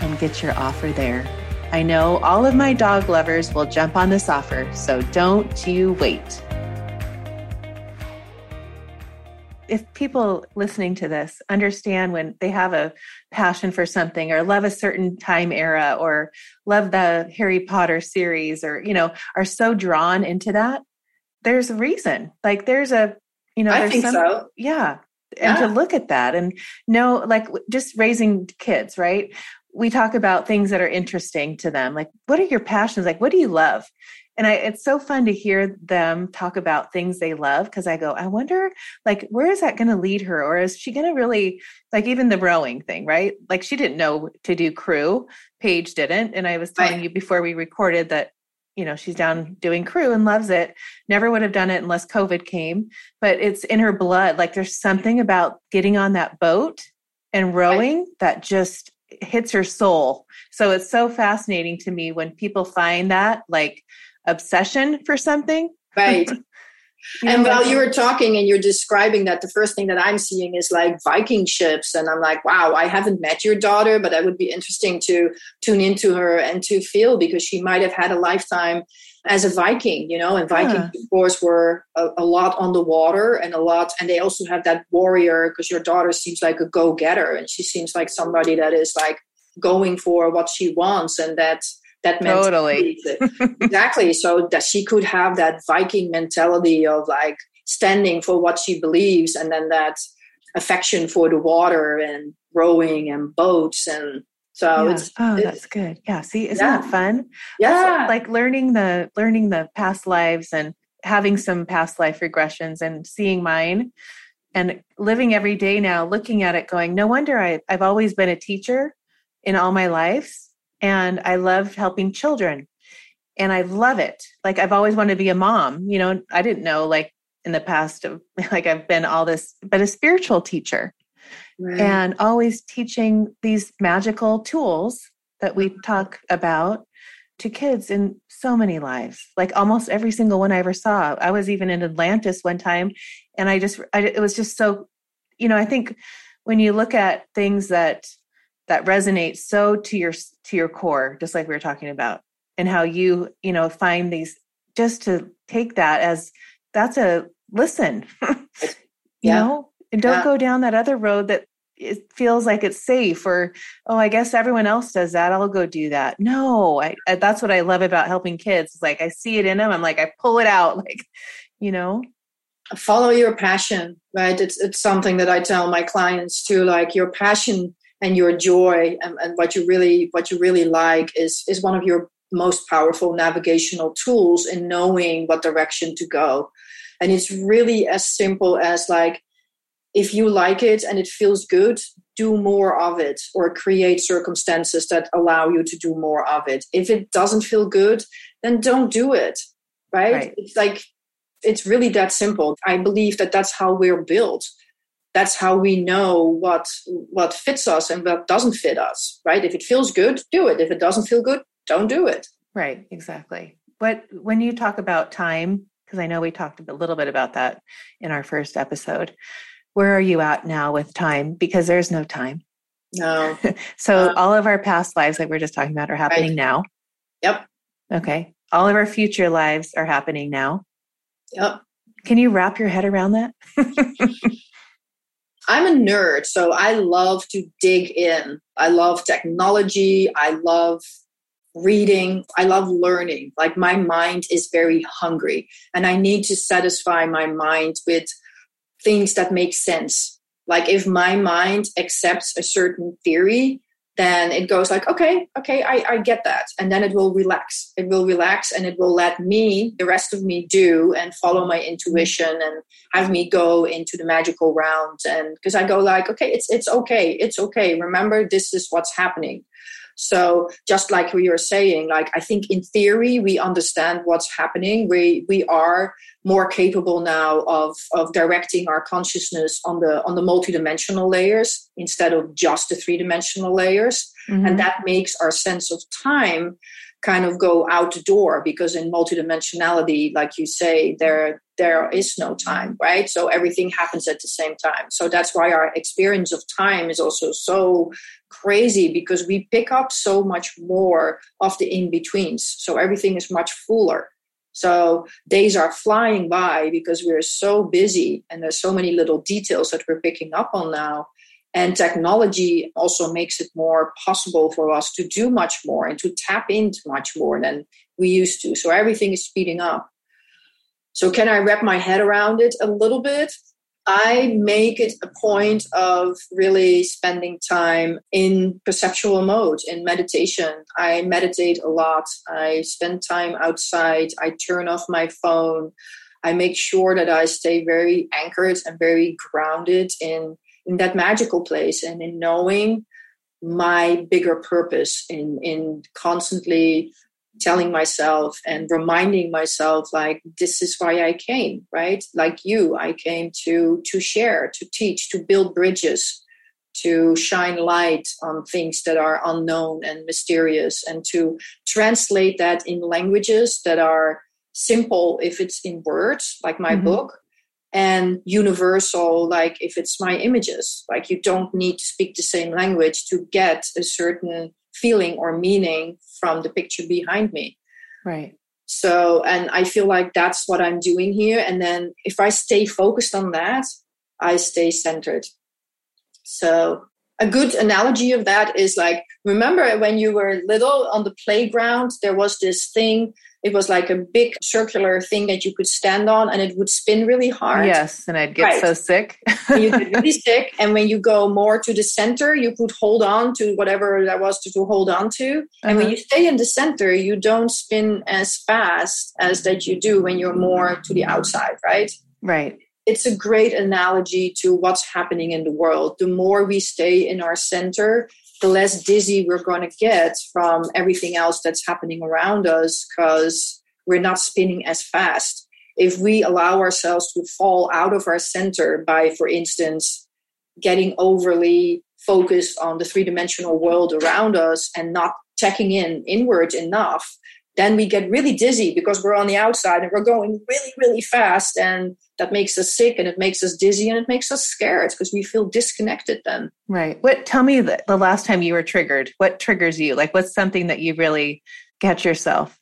A: and get your offer there. I know all of my dog lovers will jump on this offer, so don't you wait. If people listening to this understand when they have a passion for something or love a certain time era or love the Harry Potter series or, you know, are so drawn into that, there's a reason. Like there's a, you know,
B: I
A: there's
B: think
A: some,
B: so.
A: Yeah. And yeah. to look at that and know, like just raising kids, right? We talk about things that are interesting to them. Like, what are your passions? Like, what do you love? And I, it's so fun to hear them talk about things they love because I go, I wonder, like, where is that going to lead her? Or is she going to really, like, even the rowing thing, right? Like, she didn't know to do crew. Paige didn't. And I was telling right. you before we recorded that, you know, she's down doing crew and loves it. Never would have done it unless COVID came, but it's in her blood. Like, there's something about getting on that boat and rowing right. that just hits her soul. So it's so fascinating to me when people find that, like, obsession for something.
B: Right. and while you were talking and you're describing that, the first thing that I'm seeing is like Viking ships. And I'm like, wow, I haven't met your daughter, but that would be interesting to tune into her and to feel because she might have had a lifetime as a Viking, you know, and Vikings, yeah. of course, were a, a, lot on the water and a lot, and they also have that warrior because your daughter seems like a go getter and she seems like somebody that is like going for what she wants and that that
A: totally.
B: exactly. So that she could have that viking mentality of like standing for what she believes and then that affection for the water and rowing and boats and so
A: yeah.
B: it's
A: oh
B: it's,
A: that's good. Yeah. See isn't yeah. that fun
B: yeah.
A: like learning the learning the past lives and having some past life regressions and seeing mine and living every day now looking at it going no wonder I, i've always been a teacher in all my life and I love helping children. And I love it. Like I've always wanted to be a mom. You know, I didn't know like in the past of like I've been all this, but a spiritual teacher. Right. And always teaching these magical tools that we mm-hmm. talk about to kids in so many lives like almost every single one i ever saw i was even in atlantis one time and i just I, it was just so you know i think when you look at things that that resonates so to your to your core just like we were talking about and how you you know find these just to take that as that's a listen. You yeah. know and don't yeah. go down that other road that it feels like it's safe or oh i guess everyone else does that. I'll go do that. No I, I, that's what i love about helping kids. It's like i see it in them. I'm like i pull it out like you know?
B: Follow your passion right? It's it's something that i tell my clients too like your passion and your joy and, and what you really what you really like is is one of your most powerful navigational tools in knowing what direction to go. And it's really as simple as like if you like it and it feels good do more of it or create circumstances that allow you to do more of it. If it doesn't feel good then don't do it right, right. it's like it's really that simple. I believe that that's how we're built that's how we know what what fits us and what doesn't fit us right? If it feels good do it. If it doesn't feel good don't do it.
A: Right exactly. But when you talk about time because i know we talked a little bit about that in our first episode where are you at now with time? Because there's no time.
B: No.
A: So um, all of our past lives like we are just talking about are happening right. now?
B: Yep.
A: Okay. All of our future lives are happening now?
B: Yep.
A: Can you wrap your head around that
B: I'm a nerd, so I love to dig in. I love technology. I love reading. I love learning. Like my mind is very hungry, and I need to satisfy my mind with things that make sense. Like if my mind accepts a certain theory, then it goes like, okay, okay, I, I get that. And then it will relax. It will relax and it will let me, the rest of me, do and follow my intuition and have me go into the magical round. And because I go like, okay, it's it's okay, it's okay. Remember, this is what's happening. So just like we were saying, like I think in theory we understand what's happening. We we are more capable now of of directing our consciousness on the on the multidimensional layers instead of just the three dimensional layers, mm-hmm. and that makes our sense of time kind of go out the door because in multidimensionality, like you say, there there is no time, right? So everything happens at the same time. So that's why our experience of time is also so crazy because we pick up so much more of the in betweens. So everything is much fuller. So days are flying by because we're so busy and there's so many little details that we're picking up on now. And technology also makes it more possible for us to do much more and to tap into much more than we used to. So everything is speeding up. So, can I wrap my head around it a little bit? I make it a point of really spending time in perceptual mode, in meditation. I meditate a lot. I spend time outside. I turn off my phone. I make sure that I stay very anchored and very grounded in, in that magical place and in knowing my bigger purpose in in constantly telling myself and reminding myself like this is why i came right like you i came to to share to teach to build bridges to shine light on things that are unknown and mysterious and to translate that in languages that are simple if it's in words like my mm-hmm. book and universal like if it's my images like you don't need to speak the same language to get a certain feeling or meaning from the picture behind me.
A: Right.
B: So and i feel like that's what i'm doing here. And then if i stay focused on that i stay centered. So a good analogy of that is like remember when you were little on the playground there was this thing it was like a big circular thing that you could stand on and it would spin really hard.
A: Yes, and I'd get right. so sick.
B: you get really sick. And when you go more to the center, you could hold on to whatever that was to, to hold on to. Uh-huh. And when uh-huh. you stay in the center, you don't spin as fast as that you do when you're more to the outside, right?
A: Right.
B: It's a great analogy to what's happening in the world. The more we stay in our center, the less dizzy we're going to get from everything else that's happening around us because we're not spinning as fast. If we allow ourselves to fall out of our center by, for instance, getting overly focused on the three dimensional world around us and not checking in inward enough, then we get really dizzy because we're on the outside and we're going really, really fast. And that makes us sick and it makes us dizzy and it makes us scared because we feel disconnected then.
A: Right. What, tell me the, the last time you were triggered. What triggers you? Like, what's something that you really catch yourself?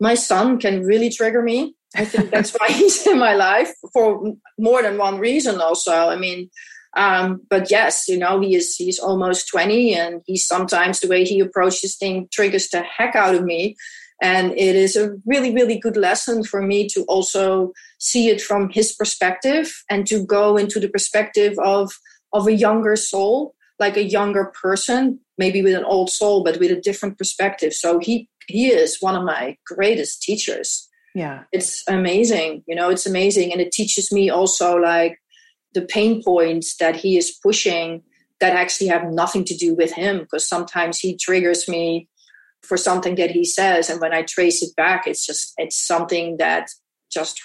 B: My son can really trigger me. I think that's why he's in my life for more than one reason, also. I mean, um, but yes, you know, he is he's almost 20 and he's sometimes the way he approaches things triggers the heck out of me. And it is a really, really good lesson for me to also see it from his perspective and to go into the perspective of of a younger soul, like a younger person, maybe with an old soul, but with a different perspective. So he he is one of my greatest teachers.
A: Yeah.
B: It's amazing. You know, it's amazing. And it teaches me also like the pain points that he is pushing that actually have nothing to do with him because sometimes he triggers me for something that he says and when i trace it back it's just it's something that just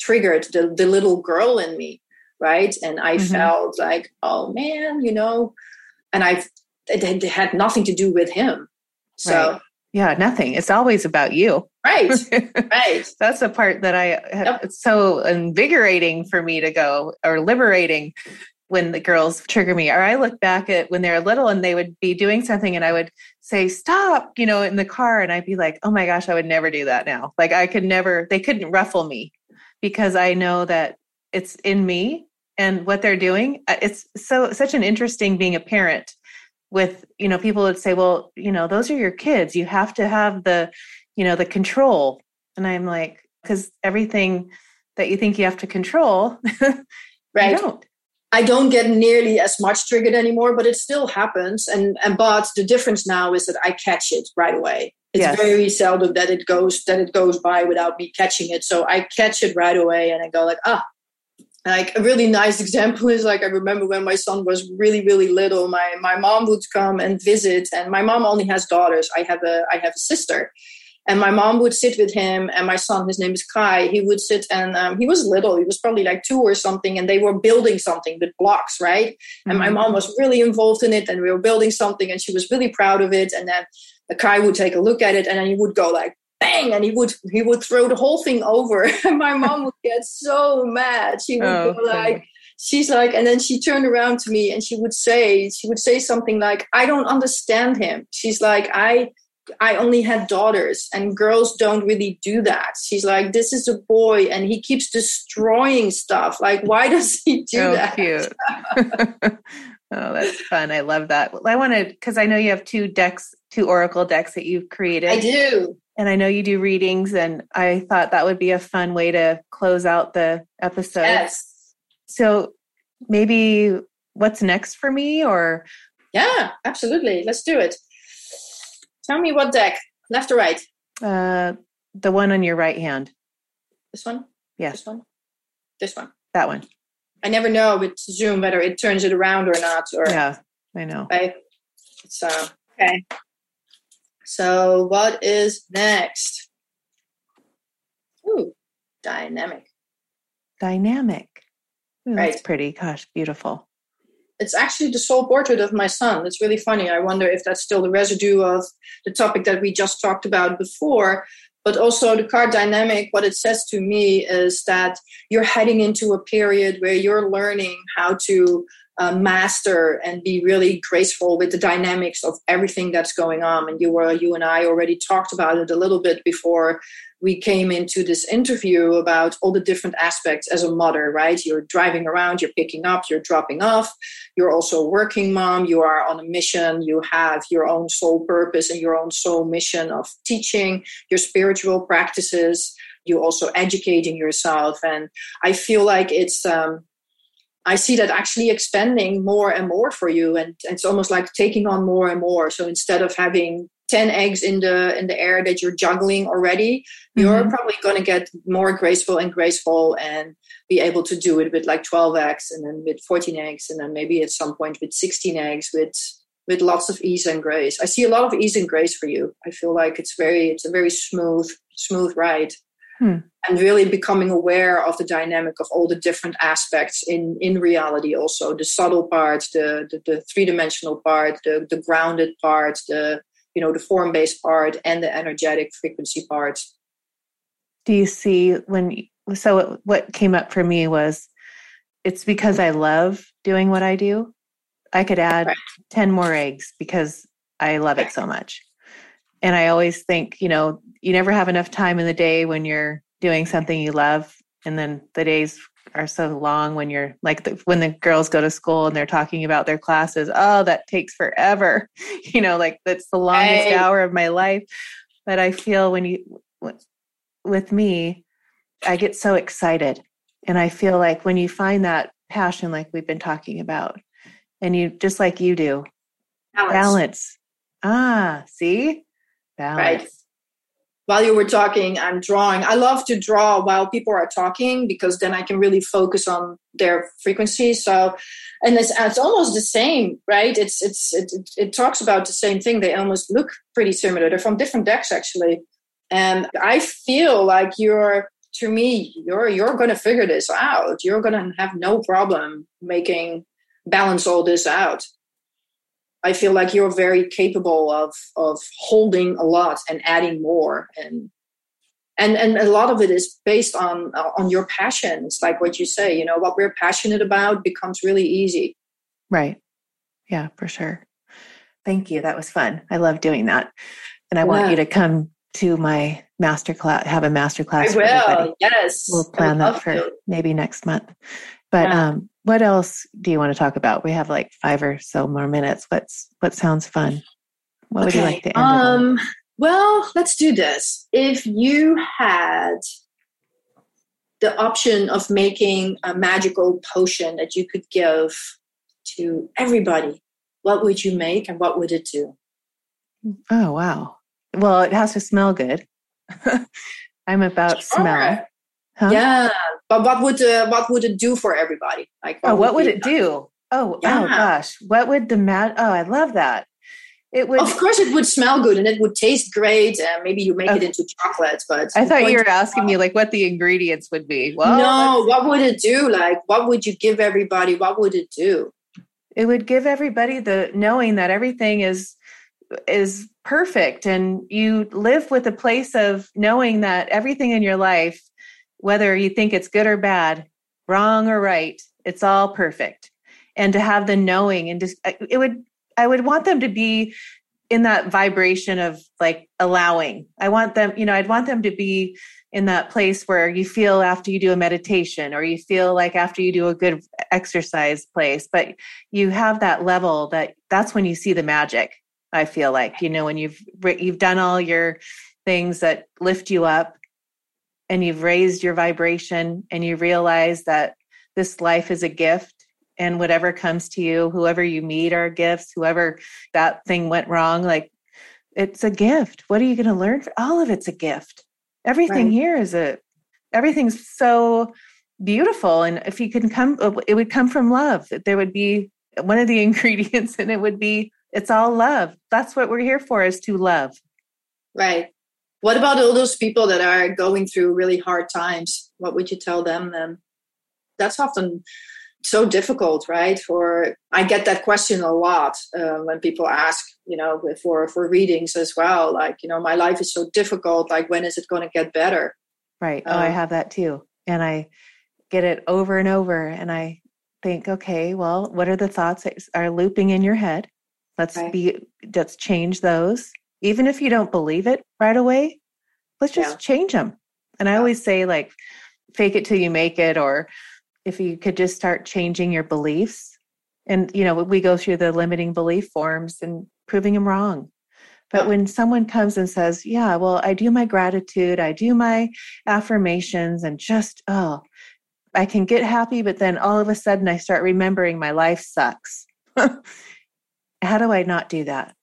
B: triggered the, the little girl in me right and i mm-hmm. felt like oh man you know and i it, had nothing to do with him so
A: right. Yeah nothing. It's always about you.
B: Right right.
A: That's the part that i yep. it's so invigorating for me to go or liberating when the girls trigger me. Or i look back at when they're little and they would be doing something and i would say stop you know in the car and i'd be like oh my gosh i would never do that now. Like i could never they couldn't ruffle me because i know that it's in me and what they're doing. Uh, it's so such an interesting being a parent with you know people would say well you know those are your kids you have to have the you know the control and i'm like because everything that you think you have to control right you don't
B: I don't get nearly as much triggered anymore, but it still happens. And and but the difference now is that I catch it right away. It's yes. very seldom that it goes that it goes by without me catching it. So I catch it right away and I go like, ah. Like a really nice example is like I remember when my son was really really little, my my mom would come and visit, and my mom only has daughters. I have a I have a sister, and my mom would sit with him and my son his name is kai he would sit and um, he was little he was probably like two or something and they were building something with blocks right mm-hmm. and my mm-hmm. mom was really involved in it and we were building something and she was really proud of it and then the kai would take a look at it and then he would go like bang and he would he would throw the whole thing over and my mom would get so mad she would oh, go like she's like and then she turned around to me and she would say she would say something like i don't understand him she's like i I only had daughters, and girls don't really do that. She's like, this is a boy, and he keeps destroying stuff. Like, why does he do
A: oh,
B: that?
A: Cute. oh, that's fun. I love that. I wanted because I know you have two decks, two oracle decks that you've created.
B: I do.
A: And I know you do readings, and I thought that would be a fun way to close out the episode.
B: Yes.
A: So maybe what's next for me or
B: yeah, absolutely. Let's do it. Tell me what deck, left or right?
A: Uh the one on your right hand.
B: This one?
A: Yes.
B: This one? This one.
A: That one.
B: I never know with Zoom whether it turns it around or not. Or
A: yeah, I know.
B: Right? So okay. So what is next? Ooh, dynamic.
A: Dynamic. Ooh,
B: right.
A: That's pretty. Gosh, beautiful.
B: It's actually the soul portrait of my son. It's really funny. I wonder if that's still the residue of the topic that we just talked about before. But also, the card dynamic, what it says to me is that you're heading into a period where you're learning how to uh, master and be really graceful with the dynamics of everything that's going on. And you were, you and I already talked about it a little bit before we came into this interview about all the different aspects as a mother, right? You're driving around, you're picking up, you're dropping off. You're also a working mom. You are on a mission. You have your own soul purpose and your own soul mission of teaching your spiritual practices. You also educating yourself. And I feel like it's, um, I see that actually expanding more and more for you, and it's almost like taking on more and more. So instead of having 10 eggs in the in the air that you're juggling already mm-hmm. you're probably going to get more graceful and graceful and be able to do it with like 12 eggs and then with 14 eggs and then maybe at some point with 16 eggs with with lots of ease and grace i see a lot of ease and grace for you i feel like it's very it's a very smooth smooth ride hmm. and really becoming aware of the dynamic of all the different aspects in in reality also the subtle part the the, the three-dimensional part the the grounded part the you know the form based part and the energetic frequency part
A: do you see when so what came up for me was it's because i love doing what i do i could add right. 10 more eggs because i love it so much and i always think you know you never have enough time in the day when you're doing something you love. And then the days are so long when you're like the, when the girls go to school and they're talking about their classes. Oh that takes forever. You know like that's the longest hour of my life. But i feel when you with me i get so excited. And i feel like when you find that passion like we've been talking about and you just like you do balance, balance. ah see balance right
B: while you were talking, I'm drawing. I love to draw while people are talking because then I can really focus on their frequency. So, and it's, it's almost the same, right? It's it's it, it talks about the same thing. They almost look pretty similar. They're from different decks actually, and I feel like you're to me you're you're going to figure this out. You're going to have no problem making balance all this out. I feel like you're very capable of of holding a lot and adding more and and and a lot of it is based on uh, on your passions like what you say you know what we're passionate about becomes really easy.
A: Right. Yeah for sure. Thank you. That was fun. I love doing that. And i yeah. want you to come to my master class have a master class
B: I will. yes.
A: We'll plan that for to. maybe next month but yeah. um what else do you want to talk about? We have like five or so more minutes. What's what sounds fun? What okay. would you like to end um,
B: Well, let's do this. If you had the option of making a magical potion that you could give to everybody, what would you make and what would it do?
A: Oh, wow. Well, it has to smell good. I'm about sure. smell.
B: Huh? Yeah, but what would uh, what would it do for everybody?
A: Like, what oh, what would, would it do? Oh, oh yeah. oh gosh, what would the mat? Oh, I love that.
B: It would. Of course, it would smell good and it would taste great. And maybe you make okay. it into chocolate. But
A: I thought you were asking me like what the ingredients would be.
B: Well, no, what would it do? Like, what would you give everybody? What would it do?
A: It would give everybody the knowing that everything is is perfect and you live with a place of knowing that everything in your life whether you think it's good or bad, wrong or right, it's all perfect. And to have the knowing and just, it would, I would want them to be in that vibration of like allowing. I want them, you know, I'd want them to be in that place where you feel after you do a meditation or you feel like after you do a good exercise place, but you have that level that that's when you see the magic. I feel like, you know, when you've, you've done all your things that lift you up and you've raised your vibration and you realize that this life is a gift and whatever comes to you, whoever you meet are gifts, whoever that thing went wrong, like it's a gift. What are you going to learn? All of it's a gift. Everything right. here is a, everything's so beautiful. And if you can come, it would come from love. There would be one of the ingredients and it would be, it's all love. That's what we're here for is to love.
B: Right. What about all those people that are going through really hard times? What would you tell them then? That's often so difficult, right? For I get that question a lot uh, when people ask, you know, for for readings as well. Like, you know, my life is so difficult. Like, when is it going to get better?
A: Right. Um, oh, I um, have that too, and I get it over and over, and I think, okay, well, what are the thoughts that are looping in your head? Let's right. be let's change those. Even if you don't believe it right away, let's just yeah. change them. And I always say, like, fake it till you make it, or if you could just start changing your beliefs. And you know we go through the limiting belief forms and proving them wrong. But when someone comes and says yeah well i do my gratitude i do my affirmations and just oh i can get happy but then all of a sudden i start remembering my life sucks. How do i not do that?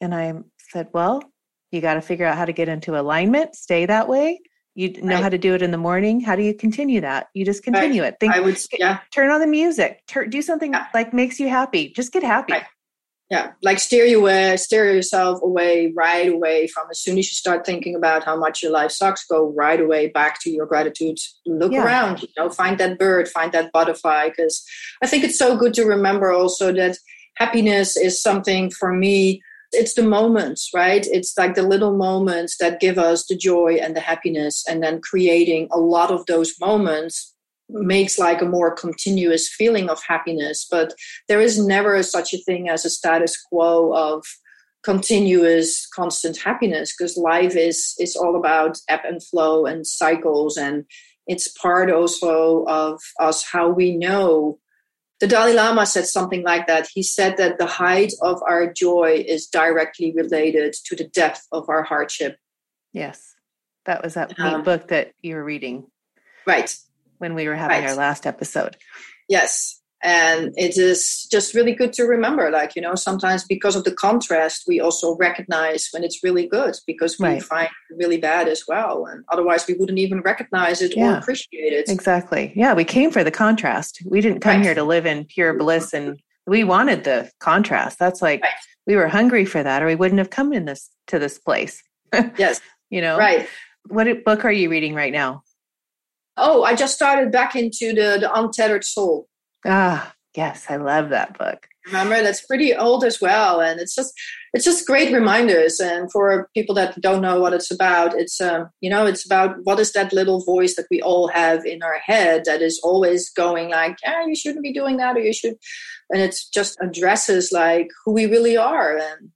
A: And i said well you got to figure out how to get into alignment stay that way you know right. how to do it in the morning. How do you continue that? You just continue right. it.
B: Think, I would, yeah.
A: Turn on the music. Turn, do something yeah. like makes you happy. Just get happy.
B: Right. Yeah, like steer you away, steer yourself away right away from as soon as you start thinking about how much your life sucks. Go right away back to your gratitude. Look yeah. around. You know, find that bird, find that butterfly. Because I think it's so good to remember also that happiness is something for me it's the moments, right? It's like the little moments that give us the joy and the happiness. And then creating a lot of those moments makes like a more continuous feeling of happiness. But there is never such a thing as a status quo of continuous constant happiness because life is is all about ebb and flow and cycles and it's part also of us how we know the Dalai Lama said something like that. He said that the height of our joy is directly related to the depth of our hardship.
A: Yes. That was that um, book that you were reading.
B: Right.
A: When we were having right. our last episode.
B: Yes and it is just really good to remember like you know sometimes because of the contrast we also recognize when it's really good because we right. find really bad as well. And otherwise we wouldn't even recognize it yeah. or appreciate it.
A: Exactly. Yeah we came for the contrast. We didn't come right. here to live in pure bliss and we wanted the contrast. That's like right. we were hungry for that or we wouldn't have come in this to this place.
B: Yes.
A: You know?
B: Right.
A: What book are you reading right now?
B: Oh i just started back into the the untethered soul
A: Ah, yes, I love that book.
B: Remember, that's pretty old as well, and it's just it's just great reminders. And for people that don't know what it's about, it's um, you know, it's about what is that little voice that we all have in our head that is always going like, yeah, you shouldn't be doing that, or you should, and it just addresses like who we really are and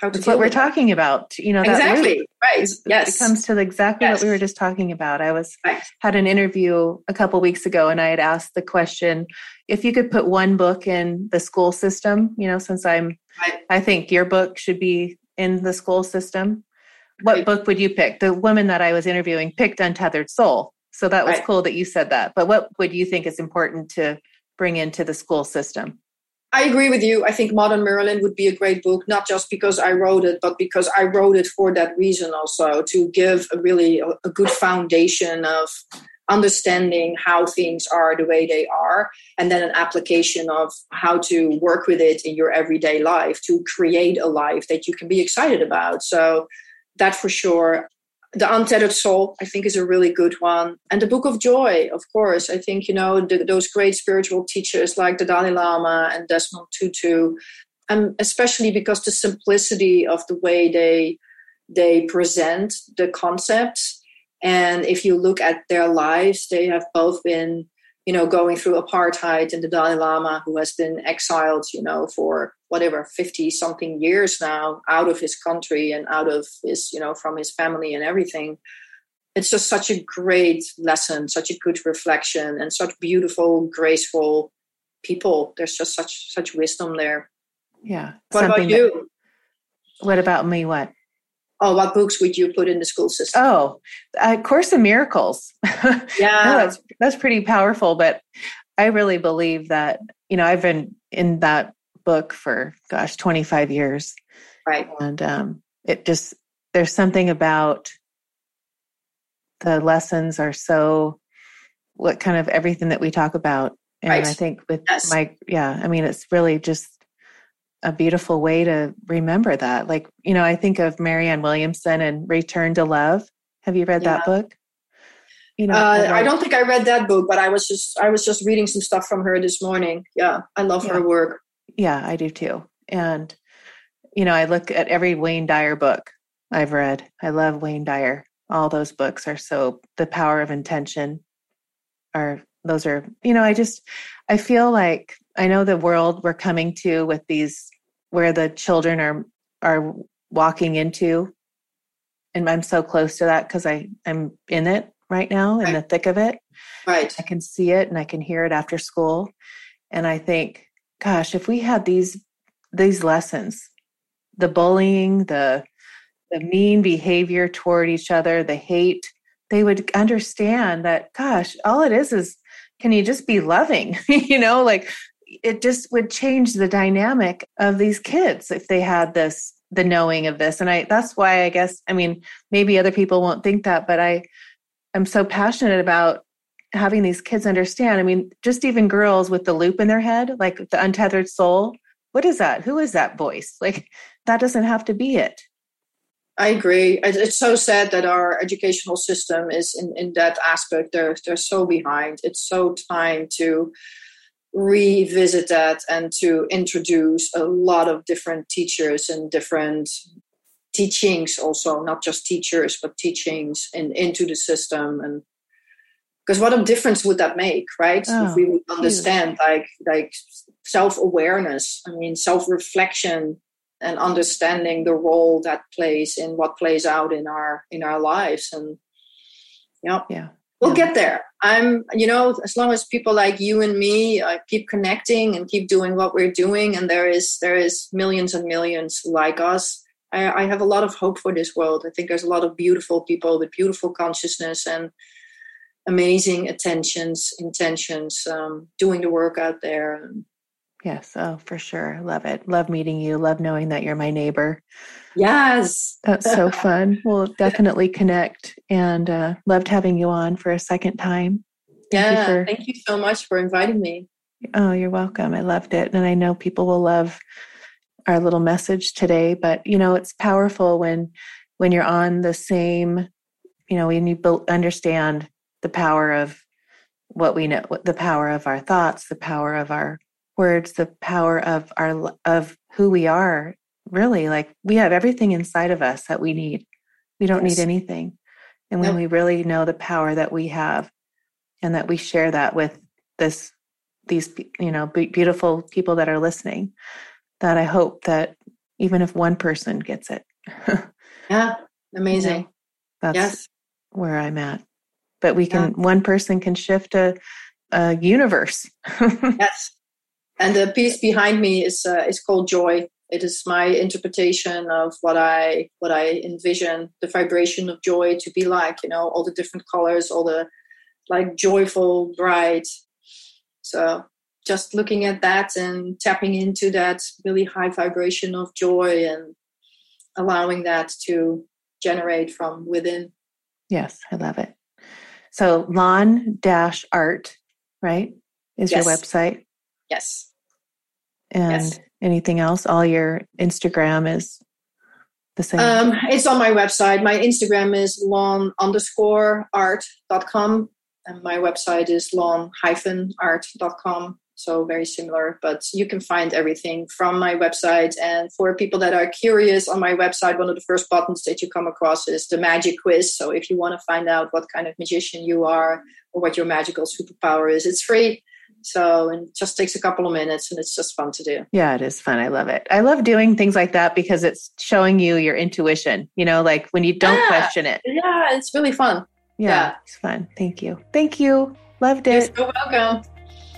A: how to. That's what we're talking about. You know,
B: exactly right.
A: Yes, it comes to exactly yes. what we were just talking about. I was right. had an interview a couple weeks ago, and I had asked the question if you could put one book in the school system. You know, since I'm, right. I think your book should be in the school system. What right. book would you pick? The woman that I was interviewing picked Untethered Soul. So that was cool that you said that. But what would you think is important to bring into the school system?
B: I agree with you. I think Modern Merlin would be a great book, not just because I wrote it, but because I wrote it for that reason also to give a really a good foundation of understanding how things are the way they are, and then an application of how to work with it in your everyday life to create a life that you can be excited about. So, that for sure the untethered soul i think is a really good one. And the book of joy of course. I think you know the, those great spiritual teachers like the dalai lama and desmond tutu and especially because the simplicity of the way they they present the concepts. And if you look at their lives they have both been you know, going through apartheid and the Dalai Lama, who has been exiled, you know, for whatever, 50 something years now out of his country and out of his, you know, from his family and everything. It's just such a great lesson, such a good reflection, and such beautiful, graceful people. There's just such such wisdom there.
A: Yeah.
B: What about you?
A: That, what about me? What?
B: Oh, what books would you put in the school system?
A: Oh, uh, Course in Miracles.
B: Yeah,
A: no, that's that's pretty powerful. But I really believe that you know I've been in that book for gosh 25 years,
B: right.
A: and um, it just there's something about the lessons are so what kind of everything that we talk about and
B: Right.
A: i think with
B: Yes.
A: my yeah i mean it's really just a beautiful way to remember that. Like you know i think of marianne williamson and return to love. Have you read that book? You know
B: Uh, I don't think I read that book, but I was just I was just reading some stuff from her this morning. Yeah, I love her work.
A: yeah i do too. And you know i look at every wayne dyer book i've read. I love wayne dyer. All those books are so the power of intention are those are you know i just i feel like i know the world we're coming to with these where the children are are walking into and i'm so close to that because i i'm in it right now in the thick of it
B: Right.
A: I can see it and I can hear it after school. And I think, gosh, if we had these these lessons, the bullying, the the mean behavior toward each other, the hate, they would understand that, gosh, all it is is can you just be loving? you know, like it just would change the dynamic of these kids if they had this the knowing of this. And I that's why I guess I mean maybe other people won't think that, but I I'm so passionate about having these kids understand. I mean, just even girls with the loop in their head, like the untethered soul. What is that? Who is that voice? Like that doesn't have to be it.
B: I agree. It's so sad that our educational system is in, in that aspect. They're they're so behind. It's so time to revisit that and to introduce a lot of different teachers and different teachings also not just teachers but teachings in, into the system. And because what a difference would that make right?
A: Oh,
B: if we would understand like like self-awareness i mean self-reflection and understanding the role that plays in what plays out in our in our lives. And yeah.
A: Yeah.
B: We'll get there i'm you know as long as people like you and me uh, keep connecting and keep doing what we're doing and there is there is millions and millions like us I, I have a lot of hope for this world i think there's a lot of beautiful people with beautiful consciousness and amazing attentions intentions um, doing the work out there
A: Yes. Oh, for sure. Love it. Love meeting you. Love knowing that you're my neighbor.
B: Yes
A: That's so fun. We'll definitely connect and uh, loved having you on for a second time. Thank you
B: yeah
A: for-
B: thank you so much for inviting me
A: Oh, you're welcome. I loved it. And I know people will love our little message today, but you know, it's powerful when when you're on the same, you know, when you build, understand the power of what we know, the power of our thoughts, the power of our words, the power of our of who we are. Really, like we have everything inside of us that we need. We don't
B: Yes.
A: need anything. And when
B: Nope.
A: we really know the power that we have and that we share that with this these you know beautiful people that are listening that i hope that even if one person gets it
B: yeah amazing
A: that's
B: yes
A: where i'm at but we can one person can shift a, a universe
B: Yes. And the piece behind me is uh, is called joy. It is my interpretation of what I what I envision the vibration of joy to be like. You know, all the different colors, all the like joyful, bright. So just looking at that and tapping into that really high vibration of joy and allowing that to generate from within.
A: yes i love it so Lon dash art right is your website
B: Yes.
A: And
B: Yes.
A: anything else all your instagram is the same
B: Um, it's on my website. My Instagram is Lon underscore art dot com, and my website is Lon hyphen art dot com. So very similar, but you can find everything from my website. And for people that are curious on my website, one of the first buttons that you come across is the magic quiz. So if you want to find out what kind of magician you are or what your magical superpower is, it's free. So and it just takes a couple of minutes, and it's just fun to do.
A: Yeah, it is fun. I love it. I love doing things like that because it's showing you your intuition, you know, like when you don't
B: Yeah.
A: question it.
B: Yeah, it's really fun.
A: Yeah,
B: Yeah.
A: it's fun. Thank you. Thank you. Loved it.
B: You're so welcome.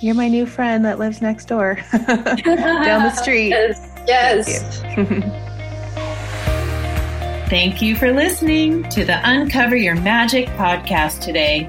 A: You're my new friend that lives next door down the street.
B: Yes. yes.
A: Thank you for listening to the Uncover Your Magic podcast today.